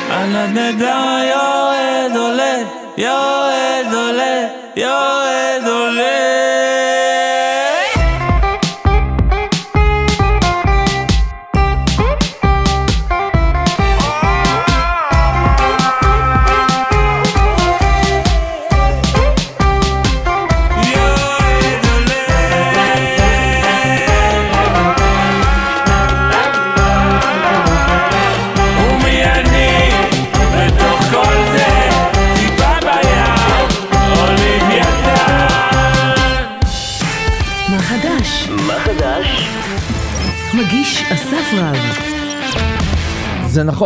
הנדנדה יורד עולה יורד עולה יורד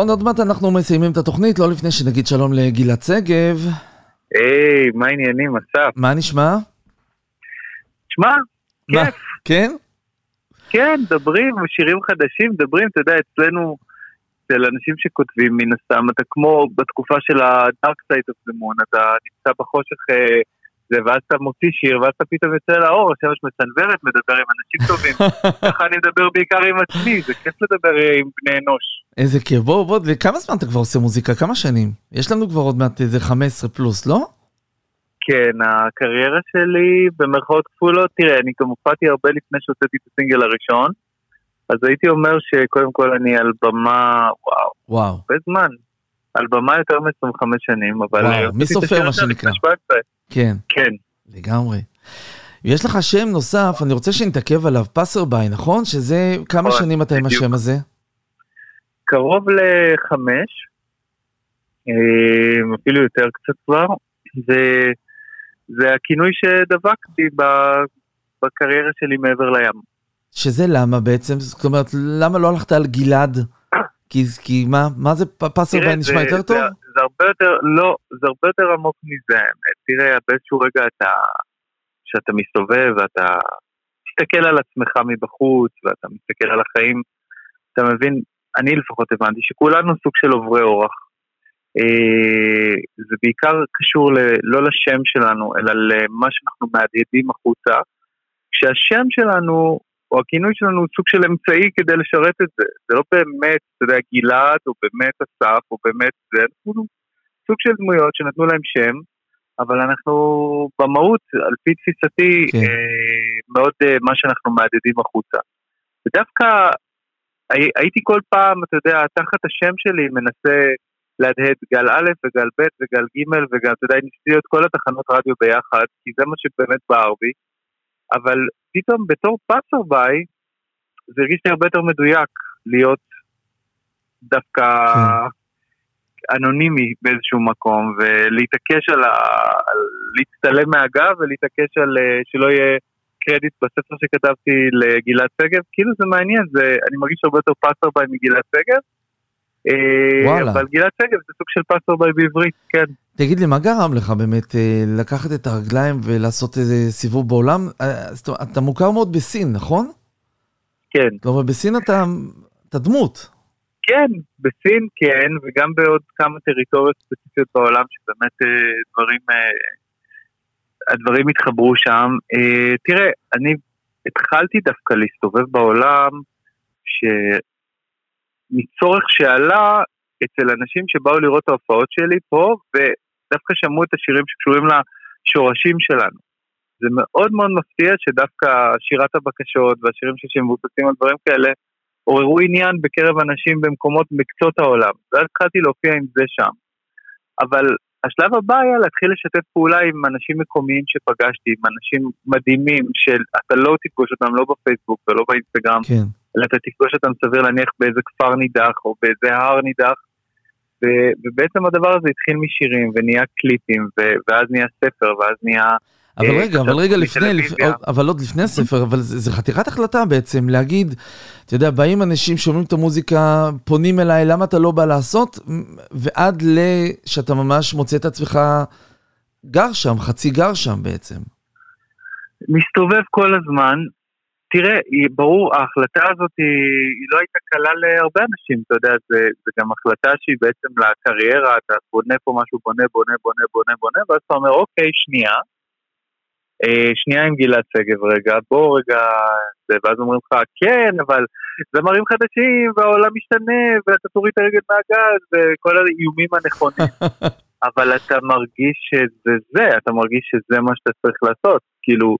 נכון, עוד מעט אנחנו מסיימים את התוכנית, לא לפני שנגיד שלום לגלעד שגב. היי, מה העניינים, אסף? מה נשמע? שמע? כיף. כן? כן, מדברים, שירים חדשים, מדברים, אתה יודע, אצלנו, אצל אנשים שכותבים מן הסתם, אתה כמו בתקופה של ה-Dark Side of the Moon, אתה נמצא בחושך אה, זה, ואז אתה מוציא שיר, ואז אתה פתאום יוצא לאור, השמש מצנוורת, מדבר עם אנשים טובים. (laughs) ככה אני מדבר בעיקר עם עצמי, זה כיף לדבר אה, עם בני אנוש. איזה כיף, בוא, בוא, וכמה זמן אתה כבר עושה מוזיקה? כמה שנים? יש לנו כבר עוד מעט איזה 15 פלוס, לא? כן, הקריירה שלי במרכאות כפולות, תראה, אני גם הופעתי הרבה לפני שהוצאתי את הסינגל הראשון, אז הייתי אומר שקודם כל אני על במה, וואו, וואו. הרבה זמן. על במה יותר מ-25 שנים, אבל... וואו, מי סופר, מה שנקרא. לפני 17. כן, כן, לגמרי. יש לך שם נוסף, אני רוצה שנתעכב עליו, Passerby, נכון? שזה, כמה נכון, שנים אתה עם. השם הזה? קרוב לחמש, אה, אפילו יותר קצת כבר, זה, זה הכינוי שדבק בי בקריירה שלי מעבר לים. שזה למה בעצם? זאת אומרת, למה לא הלכת על גלעד? כי, כי מה, מה זה פ- Passerby תראה, נשמע זה- יותר זה- טוב? זה הרבה יותר, לא, זה הרבה יותר עמוק מזה האמת. תראה, באיזשהו רגע אתה, שאתה מסתובב ואתה מסתכל על עצמך מבחוץ ואתה מסתכל על החיים, אתה מבין, אני לפחות הבנתי שכולנו סוג של עוברי אורח. אה, זה בעיקר קשור ל- לא לשם שלנו, אלא למה שאנחנו מהדהדים החוצה. כשהשם שלנו, או הכינוי שלנו הוא סוג של אמצעי כדי לשרת את זה. זה לא באמת, אתה יודע, גלעד, או באמת אסף, או באמת זה, אנחנו סוג של דמויות שנתנו להם שם, אבל אנחנו במהות, על פי תפיסתי, כן. אה, מאוד אה, מה שאנחנו מהדהדים החוצה. ודווקא הי- הייתי כל פעם, אתה יודע, תחת השם שלי מנסה להדהד גל א' וגל ב' וגל ג' וגם, אתה יודע, ניסיתי את כל התחנות רדיו ביחד, כי זה מה שבאמת בער בי, אבל פתאום בתור פאסרביי, זה הרגיש לי הרבה יותר מדויק להיות דווקא אנונימי באיזשהו מקום, ולהתעקש על ה... להצטלם מהגב ולהתעקש על אה, שלא יהיה קרדיט בספר שכתבתי לגלעד שגב, כאילו זה מעניין, זה, אני מרגיש הרבה יותר Passerby מגלעד שגב. אה, וואלה. אבל גלעד שגב זה סוג של Passerby בעברית, כן. תגיד לי, מה גרם לך באמת אה, לקחת את הרגליים ולעשות איזה סיבוב בעולם? אה, אתה מוכר מאוד בסין, נכון? כן. כלומר, בסין אתה, אתה דמות. כן, בסין כן, וגם בעוד כמה טריטוריות ספציפיות בעולם שבאמת דברים, הדברים התחברו שם. אה, תראה, אני התחלתי דווקא להסתובב בעולם שמצורך שעלה אצל אנשים שבאו לראות את ההופעות שלי פה, ודווקא שמעו את השירים שקשורים לשורשים שלנו. זה מאוד מאוד מפתיע שדווקא שירת הבקשות והשירים שמבוססים על דברים כאלה עוררו עניין בקרב אנשים במקומות, בקצות העולם. ואז התחלתי להופיע עם זה שם. אבל השלב הבא היה להתחיל לשתף פעולה עם אנשים מקומיים שפגשתי, עם אנשים מדהימים שאתה לא תפגוש אותם לא בפייסבוק ולא באינסטגרם, כן. אלא אתה תפגוש אותם סביר להניח באיזה כפר נידח או באיזה הר נידח. ו- ובעצם הדבר הזה התחיל משירים ונהיה קליפים, ו- ואז נהיה ספר, ואז נהיה... אבל אה, רגע, אבל רגע לפני, לפ... עוד- אבל עוד לפני הספר, אבל זה, זה חתיכת החלטה בעצם, להגיד, אתה יודע, באים אנשים, שומעים את המוזיקה, פונים אליי, למה אתה לא בא לעשות? ועד שאתה ממש מוצא את עצמך גר שם, חצי גר שם בעצם. מסתובב כל הזמן. תראה, היא, ברור, ההחלטה הזאת היא, היא לא הייתה קלה להרבה אנשים, אתה יודע, זה, זה גם החלטה שהיא בעצם לקריירה, אתה בונה פה משהו, בונה, בונה, בונה, בונה, בונה, ואז אתה אומר, אוקיי, שנייה, אה, שנייה עם גלעד שגב רגע, בוא רגע, ואז אומרים לך, כן, אבל זמרים חדשים, והעולם משתנה, ואתה תוריד את הרגל מהגז, וכל האיומים הנכונים. (laughs) אבל אתה מרגיש שזה זה, אתה מרגיש שזה מה שאתה צריך לעשות. כאילו,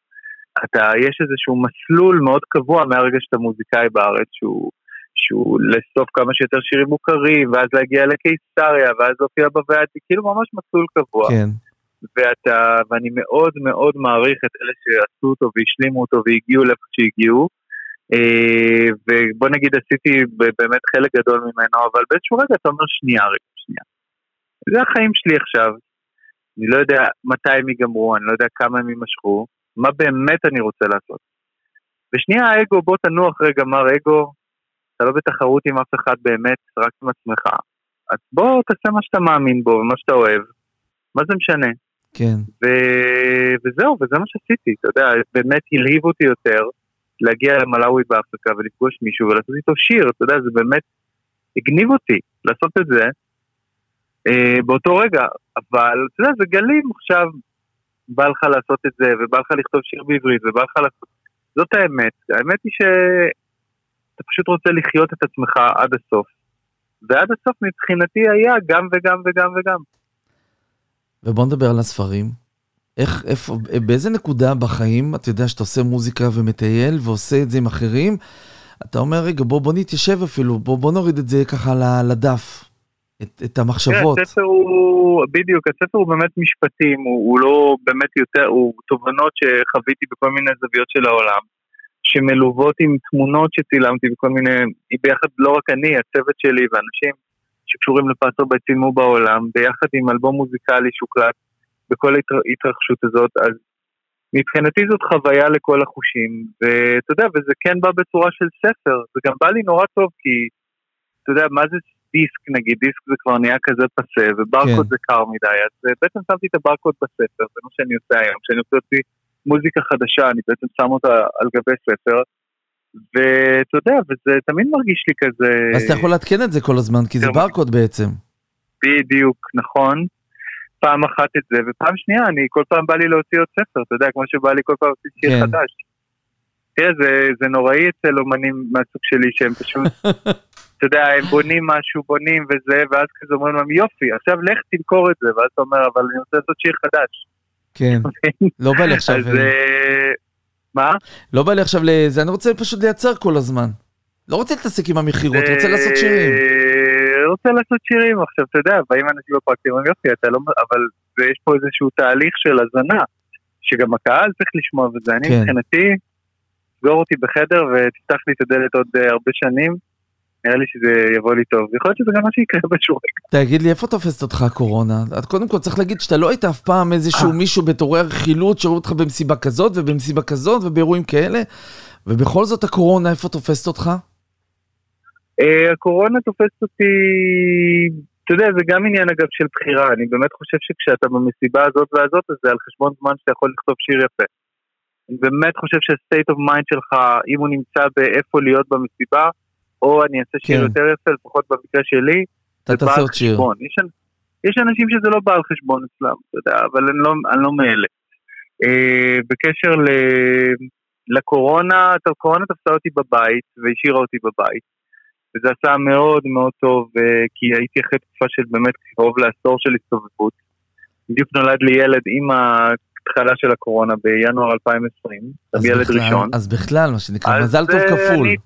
אתה, יש איזשהו מסלול מאוד קבוע מהרגע שאתה מוזיקאי בארץ, שהוא, שהוא לאסוף כמה שיותר שירים מוכרים, ואז להגיע לקיסריה, ואז להופיע בוועדי, כאילו ממש מסלול קבוע. כן. ואתה, ואני מאוד מאוד מעריך את אלה שעשו אותו והשלימו אותו והגיעו לאיפה שהגיעו. אה, ובוא נגיד עשיתי באמת חלק גדול ממנו, אבל באיזשהו רגע אתה אומר שנייה רגע, שנייה. זה החיים שלי עכשיו. אני לא יודע מתי הם ייגמרו, אני לא יודע כמה הם יימשכו, מה באמת אני רוצה לעשות. ושנייה האגו, בוא תנוח רגע, מר אגו, אתה לא בתחרות עם אף אחד באמת, רק עם עצמך. אז בוא תעשה מה שאתה מאמין בו ומה שאתה אוהב, מה זה משנה? כן. ו... וזהו, וזה מה שעשיתי, אתה יודע, באמת הלהיב אותי יותר להגיע למלאווי באפריקה ולפגוש מישהו ולעשות איתו שיר, אתה יודע, זה באמת הגניב אותי לעשות את זה אה, באותו רגע, אבל אתה יודע, זה גלים עכשיו, בא לך לעשות את זה, ובא לך לכתוב שיר בעברית, ובא לך לעשות... זאת האמת, האמת היא שאתה פשוט רוצה לחיות את עצמך עד הסוף. ועד הסוף מבחינתי היה גם וגם וגם וגם. ובוא נדבר על הספרים. איך, איפה, באיזה נקודה בחיים אתה יודע שאתה עושה מוזיקה ומטייל ועושה את זה עם אחרים? אתה אומר, רגע, בוא, בוא נתיישב אפילו, בוא, בוא נוריד את זה ככה לדף, את, את המחשבות. כן, הספר הוא, בדיוק, הספר הוא באמת משפטים, הוא, הוא לא באמת יותר, הוא תובנות שחוויתי בכל מיני זוויות של העולם, שמלוות עם תמונות שצילמתי בכל מיני, ביחד לא רק אני, הצוות שלי ואנשים שקשורים לפסו צילמו בעולם, ביחד עם אלבום מוזיקלי שהוקלט בכל ההתרחשות הזאת, אז מבחינתי זאת חוויה לכל החושים, ואתה יודע, וזה כן בא בצורה של ספר, זה גם בא לי נורא טוב כי, אתה יודע, מה זה דיסק נגיד, דיסק זה כבר נהיה כזה פסה, וברקוד כן. זה קר מדי, אז אה, בעצם שמתי את הברקוד בספר, זה מה שאני עושה היום, כשאני רוצה להוציא מוזיקה חדשה, אני בעצם שם אותה על גבי ספר, ואתה יודע, וזה תמיד מרגיש לי כזה... אז אתה יכול לעדכן את זה כל הזמן, כי זה ברקוד בעצם. בדיוק, נכון. פעם אחת את זה, ופעם שנייה, אני כל פעם בא לי להוציא עוד ספר, אתה יודע, כמו שבא לי כל פעם להוציא שיר כן. חדש. תראה, זה, זה נוראי אצל אומנים מהסוג שלי, שהם פשוט, (laughs) אתה יודע, הם בונים משהו, בונים וזה, ואז כזה אומרים להם, יופי, עכשיו לך תמכור את זה, ואז אתה אומר, אבל אני רוצה לעשות שיר חדש. כן, (laughs) לא בא לי עכשיו... אז אה, מה? לא בא לי עכשיו לזה, אני רוצה פשוט לייצר כל הזמן. לא רוצה להתעסק עם המכירות, רוצה לעשות שירים. רוצה לעשות שירים עכשיו, אתה יודע, באים אנשים בפרקטים, אומרים יופי, אתה לא... אבל יש פה איזשהו תהליך של הזנה, שגם הקהל צריך לשמוע וזה. אני כן. מבחינתי, סגור אותי בחדר ותפתח לי את הדלת עוד אה, הרבה שנים. נראה לי שזה יבוא לי טוב, יכול להיות שזה גם מה שיקרה (laughs) רגע. תגיד לי, איפה תופסת אותך הקורונה? את קודם כל צריך להגיד שאתה לא היית אף פעם איזשהו אה. מישהו בתורי הרכילות שראו אותך במסיבה כזאת ובמסיבה כזאת ובאירועים כאלה, ובכל זאת הקורונה, איפה תופסת אותך? Uh, הקורונה תופסת אותי, אתה יודע, זה גם עניין אגב של בחירה, אני באמת חושב שכשאתה במסיבה הזאת והזאת, אז זה על חשבון זמן שאתה יכול לכתוב שיר יפה. אני באמת חושב שה-state of mind שלך, אם הוא נמצא באיפה להיות במסיבה, או אני אעשה שיר כן. יותר יפה, לפחות במקרה שלי, אתה תעשה עוד שיר. יש, יש אנשים שזה לא בא על חשבון אצלם, אתה יודע, אבל אני לא, אני לא מאלה. Uh, בקשר ל... לקורונה, הקורונה תפסה אותי בבית והשאירה אותי בבית. וזה עשה מאוד מאוד טוב, אה, כי הייתי אחרי תקופה של באמת קרוב לעשור של הסתובבות. בדיוק נולד לי ילד עם ההתחלה של הקורונה בינואר 2020, ילד בכלל, ראשון. אז בכלל, מה שנקרא, מזל טוב כפול. אני,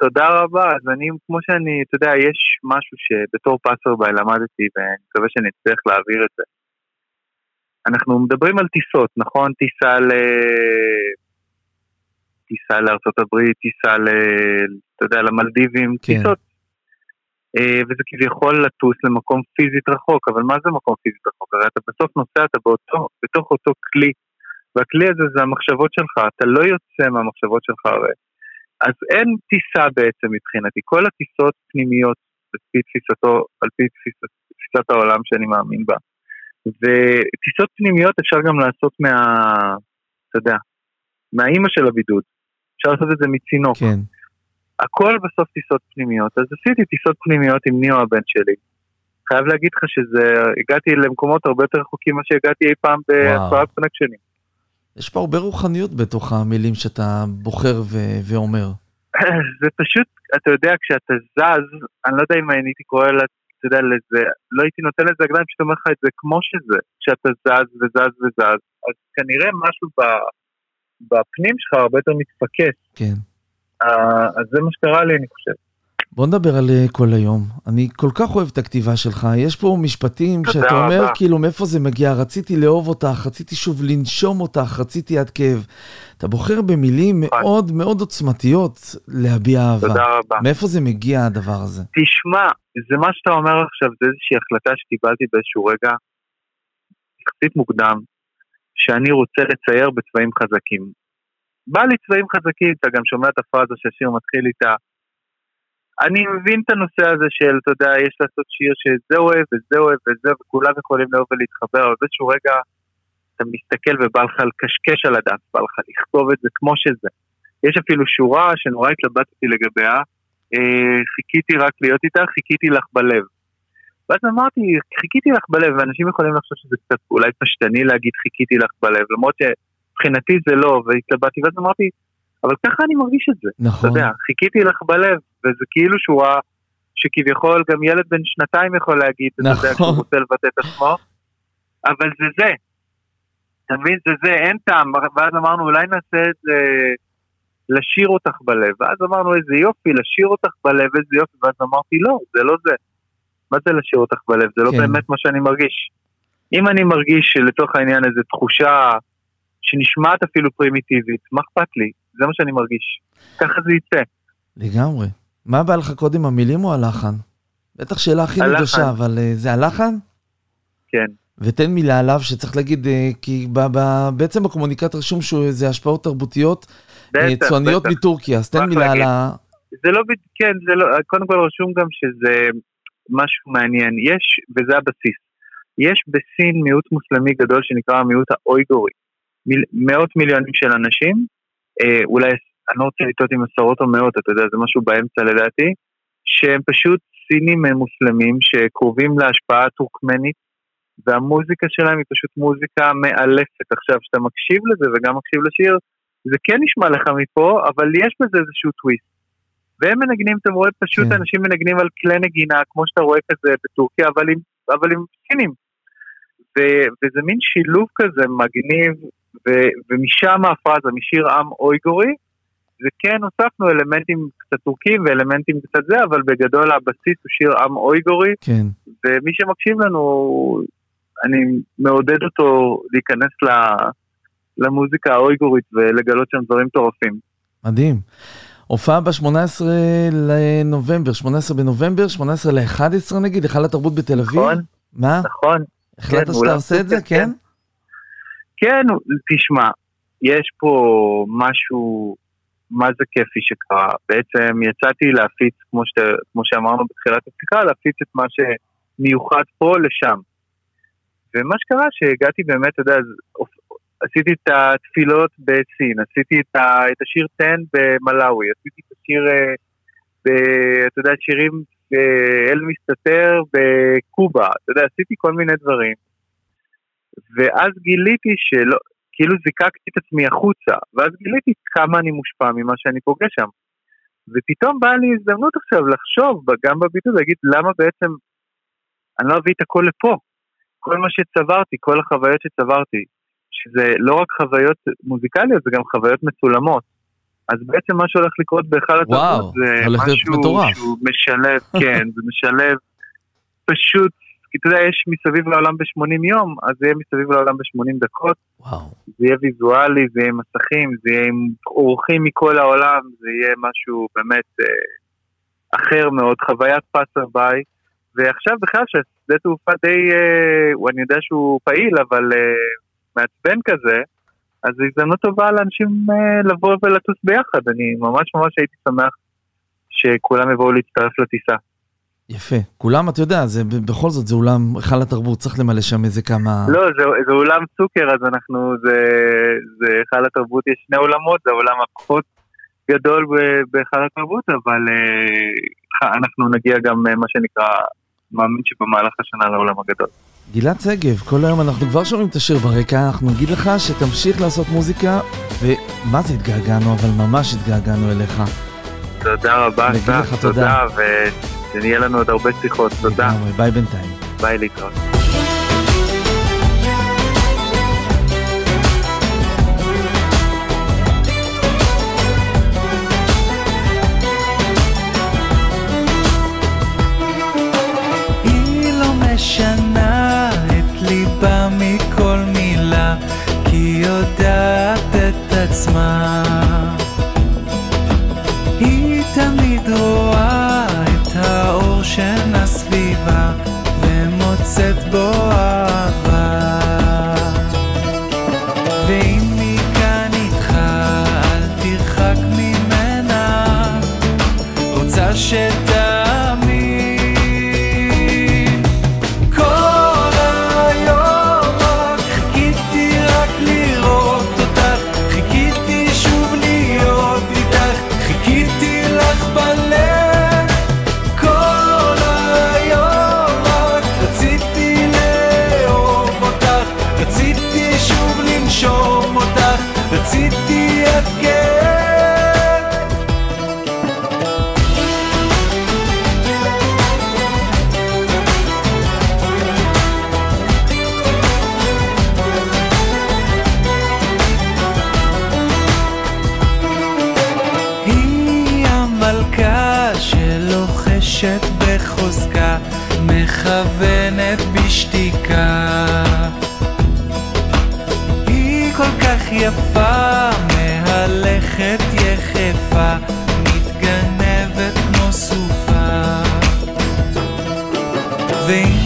תודה רבה, אז אני, כמו שאני, אתה יודע, יש משהו שבתור פאסרביי למדתי, ואני מקווה שאני אצליח להעביר את זה. אנחנו מדברים על טיסות, נכון? טיסה ל... טיסה לארצות הברית, טיסה ל... אתה יודע, למלדיבים, כן. טיסות. אה, וזה כביכול לטוס למקום פיזית רחוק, אבל מה זה מקום פיזית רחוק? הרי אתה בסוף נוסע, אתה באותו, בתוך אותו כלי, והכלי הזה זה המחשבות שלך, אתה לא יוצא מהמחשבות שלך הרי. אז אין טיסה בעצם מבחינתי, כל הטיסות פנימיות, על פי תפיסתו, על פי תפיסת, תפיסת העולם שאני מאמין בה. וטיסות פנימיות אפשר גם לעשות מה... אתה יודע, מהאימא של הבידוד. אפשר לעשות את זה מצינוק. כן. הכל בסוף טיסות פנימיות. אז עשיתי טיסות פנימיות עם ניאו הבן שלי. חייב להגיד לך שזה, הגעתי למקומות הרבה יותר רחוקים ממה שהגעתי אי פעם בהפרעת קונקשנים. יש פה הרבה רוחניות בתוך המילים שאתה בוחר ו- ואומר. (clears throat) זה פשוט, אתה יודע, כשאתה זז, אני לא יודע אם הייתי קורא לזה, אתה יודע, לזה, לא הייתי נותן לזה הגדרה, פשוט אומר לך את זה כמו שזה, כשאתה זז וזז וזז, אז כנראה משהו ב, בפנים שלך הרבה יותר מתפקס. כן. אז זה מה שקרה לי, אני חושב. בוא נדבר על אה, כל היום. אני כל כך אוהב את הכתיבה שלך. יש פה משפטים שאתה אומר, רבה. כאילו, מאיפה זה מגיע? רציתי לאהוב אותך, רציתי שוב לנשום אותך, רציתי עד כאב. אתה בוחר במילים נכון. מאוד מאוד עוצמתיות להביע אהבה. תודה רבה. מאיפה זה מגיע הדבר הזה? תשמע, זה מה שאתה אומר עכשיו, זה איזושהי החלטה שקיבלתי באיזשהו רגע, יחסית מוקדם, שאני רוצה לצייר בצבעים חזקים. בא לי צבעים חזקים, אתה גם שומע את הפרזה שהשיר מתחיל איתה. אני מבין את הנושא הזה של, אתה יודע, יש לעשות שיר שזה אוהב וזה אוהב וזה, וכולם יכולים לאהוב ולהתחבר, אבל באיזשהו רגע אתה מסתכל ובא לך לקשקש על הדף, בא לך לכתוב את זה כמו שזה. יש אפילו שורה שנורא התלבטתי לגביה, אה, חיכיתי רק להיות איתך, חיכיתי לך בלב. ואז אמרתי, חיכיתי לך בלב, ואנשים יכולים לחשוב שזה קצת אולי פשטני להגיד חיכיתי לך בלב, למרות שמבחינתי זה לא, והתלבטתי, ואז אמרתי, אבל ככה אני מרגיש את זה. נכון. אתה יודע, חיכיתי לך בלב, וזה כאילו שורה שכביכול גם ילד בן שנתיים יכול להגיד, אתה יודע, נכון. כשהוא רוצה לבטא את עצמו, אבל זה זה. אתה מבין? זה זה, אין טעם. ואז אמרנו, אולי נעשה את זה, לשיר אותך בלב. ואז אמרנו, איזה יופי, לשיר אותך בלב, איזה יופי. ואז אמרתי, לא, זה לא זה. מה זה לשיר אותך בלב? זה לא כן. באמת מה שאני מרגיש. אם אני מרגיש שלתוך העניין איזו תחושה שנשמעת אפילו פרימיטיבית, מה אכפת לי? זה מה שאני מרגיש. ככה זה יצא. לגמרי. מה בא לך קודם, המילים או הלחן? בטח שאלה הכי. נדושה, אבל אה, זה הלחן? כן. ותן מילה עליו שצריך להגיד, אה, כי ב- ב- בעצם בקומוניקט רשום שזה השפעות תרבותיות אה, בטח, צועניות בטח. מטורקיה, אז תן מילה על. ה... זה לא, כן, זה לא, קודם כל רשום גם שזה משהו מעניין. יש, וזה הבסיס, יש בסין מיעוט מוסלמי גדול שנקרא המיעוט האויגורי. מיל, מאות מיליונים של אנשים, אה, אולי, אני לא רוצה לטעות עם עשרות או מאות, אתה יודע, זה משהו באמצע לדעתי, שהם פשוט סינים מוסלמים שקרובים להשפעה הטורקמנית, והמוזיקה שלהם היא פשוט מוזיקה מאלפת. עכשיו, כשאתה מקשיב לזה וגם מקשיב לשיר, זה כן נשמע לך מפה, אבל יש בזה איזשהו טוויסט. והם מנגנים, אתה רואה פשוט כן. אנשים מנגנים על כלי נגינה, כמו שאתה רואה כזה בטורקיה, אבל עם, אבל עם סינים. ו, וזה מין שילוב כזה מגניב, ו, ומשם הפרזה, משיר עם אויגורי, וכן הוספנו אלמנטים קצת טורקים ואלמנטים קצת זה, אבל בגדול הבסיס הוא שיר עם אויגורי, כן. ומי שמקשיב לנו, אני מעודד אותו להיכנס ל, למוזיקה האויגורית ולגלות שם דברים מטורפים. מדהים. הופעה ב-18 לנובמבר, 18 בנובמבר, 18 ל-11 נגיד, היכל התרבות בתל אביב. נכון. מה? נכון. החלטת כן, שאתה עושה את זה, סופר, כן? כן, תשמע, יש פה משהו, מה זה כיפי שקרה. בעצם יצאתי להפיץ, כמו, שת, כמו שאמרנו בתחילת השיחה, להפיץ את מה שמיוחד פה לשם. ומה שקרה, שהגעתי באמת, אתה יודע, עשיתי את התפילות בסין, עשיתי את, ה, את השיר תן במלאווי, עשיתי את השיר, אה, ב, אתה יודע, שירים אה, אל מסתתר בקובה, אתה יודע, עשיתי כל מיני דברים. ואז גיליתי שלא, כאילו זיקקתי את עצמי החוצה, ואז גיליתי כמה אני מושפע ממה שאני פוגש שם. ופתאום באה לי הזדמנות עכשיו לחשוב, גם בביטוי, להגיד למה בעצם אני לא אביא את הכל לפה. כל מה שצברתי, כל החוויות שצברתי, שזה לא רק חוויות מוזיקליות, זה גם חוויות מצולמות. אז בעצם מה שהולך לקרות בהיכל התרבות זה משהו. שהוא משלב, כן, זה משלב פשוט, כי אתה יודע, יש מסביב לעולם ב-80 יום, אז זה יהיה מסביב לעולם ב-80 דקות. וואו. זה יהיה ויזואלי, זה יהיה מסכים, זה יהיה עם אורחים מכל העולם, זה יהיה משהו באמת אה, אחר מאוד, חוויית פאסר ביי. ועכשיו בכלל שהשדה תעופה די, אה, אני יודע שהוא פעיל, אבל אה, מעצבן כזה, אז זו הזדמנות טובה לאנשים אה, לבוא ולטוס ביחד. אני ממש ממש הייתי שמח שכולם יבואו להצטרף לטיסה. יפה. כולם, אתה יודע, זה בכל זאת, זה אולם היכל התרבות, צריך למלא שם איזה כמה... לא, זה, זה אולם סוקר, אז אנחנו, זה, זה היכל התרבות, יש שני אולמות, זה האולם הפחות גדול בהיכל התרבות, אבל אה, אנחנו נגיע גם, אה, מה שנקרא, מאמין שבמהלך השנה לאולם הגדול. גלעד שגב, כל היום אנחנו כבר שומעים את השיר ברקע, אנחנו נגיד לך שתמשיך לעשות מוזיקה, ומה זה התגעגענו, אבל ממש התגעגענו אליך. תודה רבה, סף, לך תודה. תודה, ונהיה לנו עוד הרבה שיחות, תודה, לגמרי, ביי בינתיים. ביי להתראות. לא משנה את ליבה מכל מילה, כי יודעת את עצמה. נמצאת בו אהבה. ואם מכאן איתך אל תרחק ממנה. רוצה ש... שת... ואם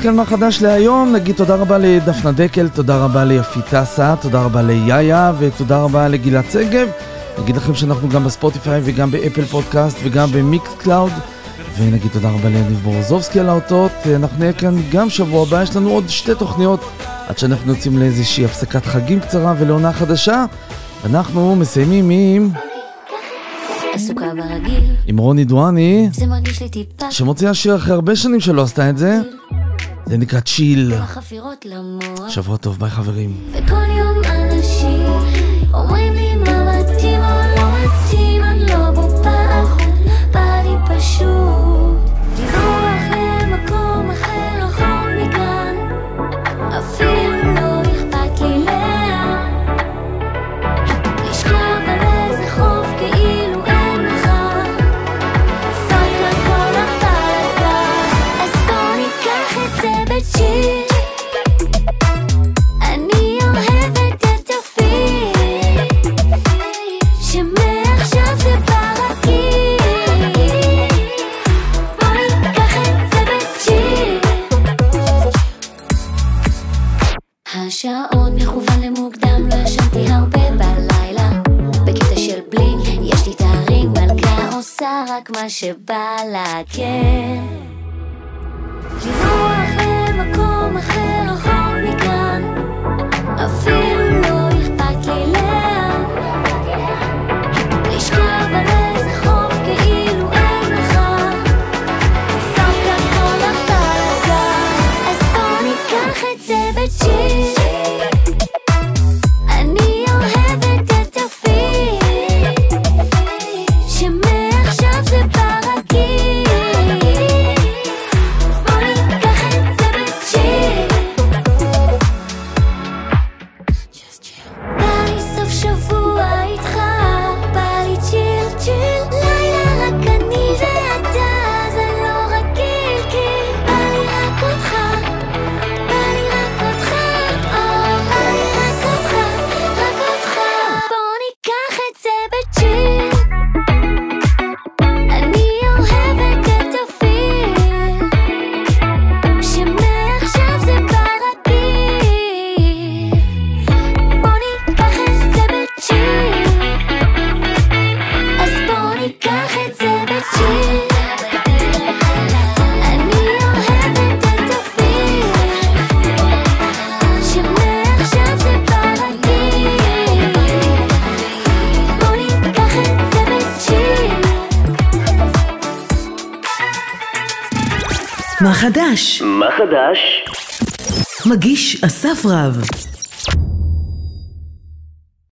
עד כאן מה חדש להיום, נגיד תודה רבה לדפנה דקל, תודה רבה ליפית אסה, תודה רבה ליאיה ותודה רבה לגלעד שגב. נגיד לכם שאנחנו גם ב Spotify וגם ב Apple Podcast וגם ב Mixcloud. ונגיד תודה רבה ליניב בורוזובסקי על האותות. אנחנו נהיה כאן גם שבוע הבא, יש לנו עוד שתי תוכניות עד שאנחנו יוצאים לאיזושהי הפסקת חגים קצרה ולעונה חדשה. אנחנו מסיימים עם, עסוקה ברגיל, עם רוני דואני, שמוציאה שיר אחרי הרבה שנים שלא עשתה את זה. זה נקרא צ'יל. חפירות למוח שבוע טוב, ביי חברים. וכל יום אנשים אומרים לי מה מתאים או לא מתאים, אני לא חוט, בא לי פשוט עושה רק מה שבא מה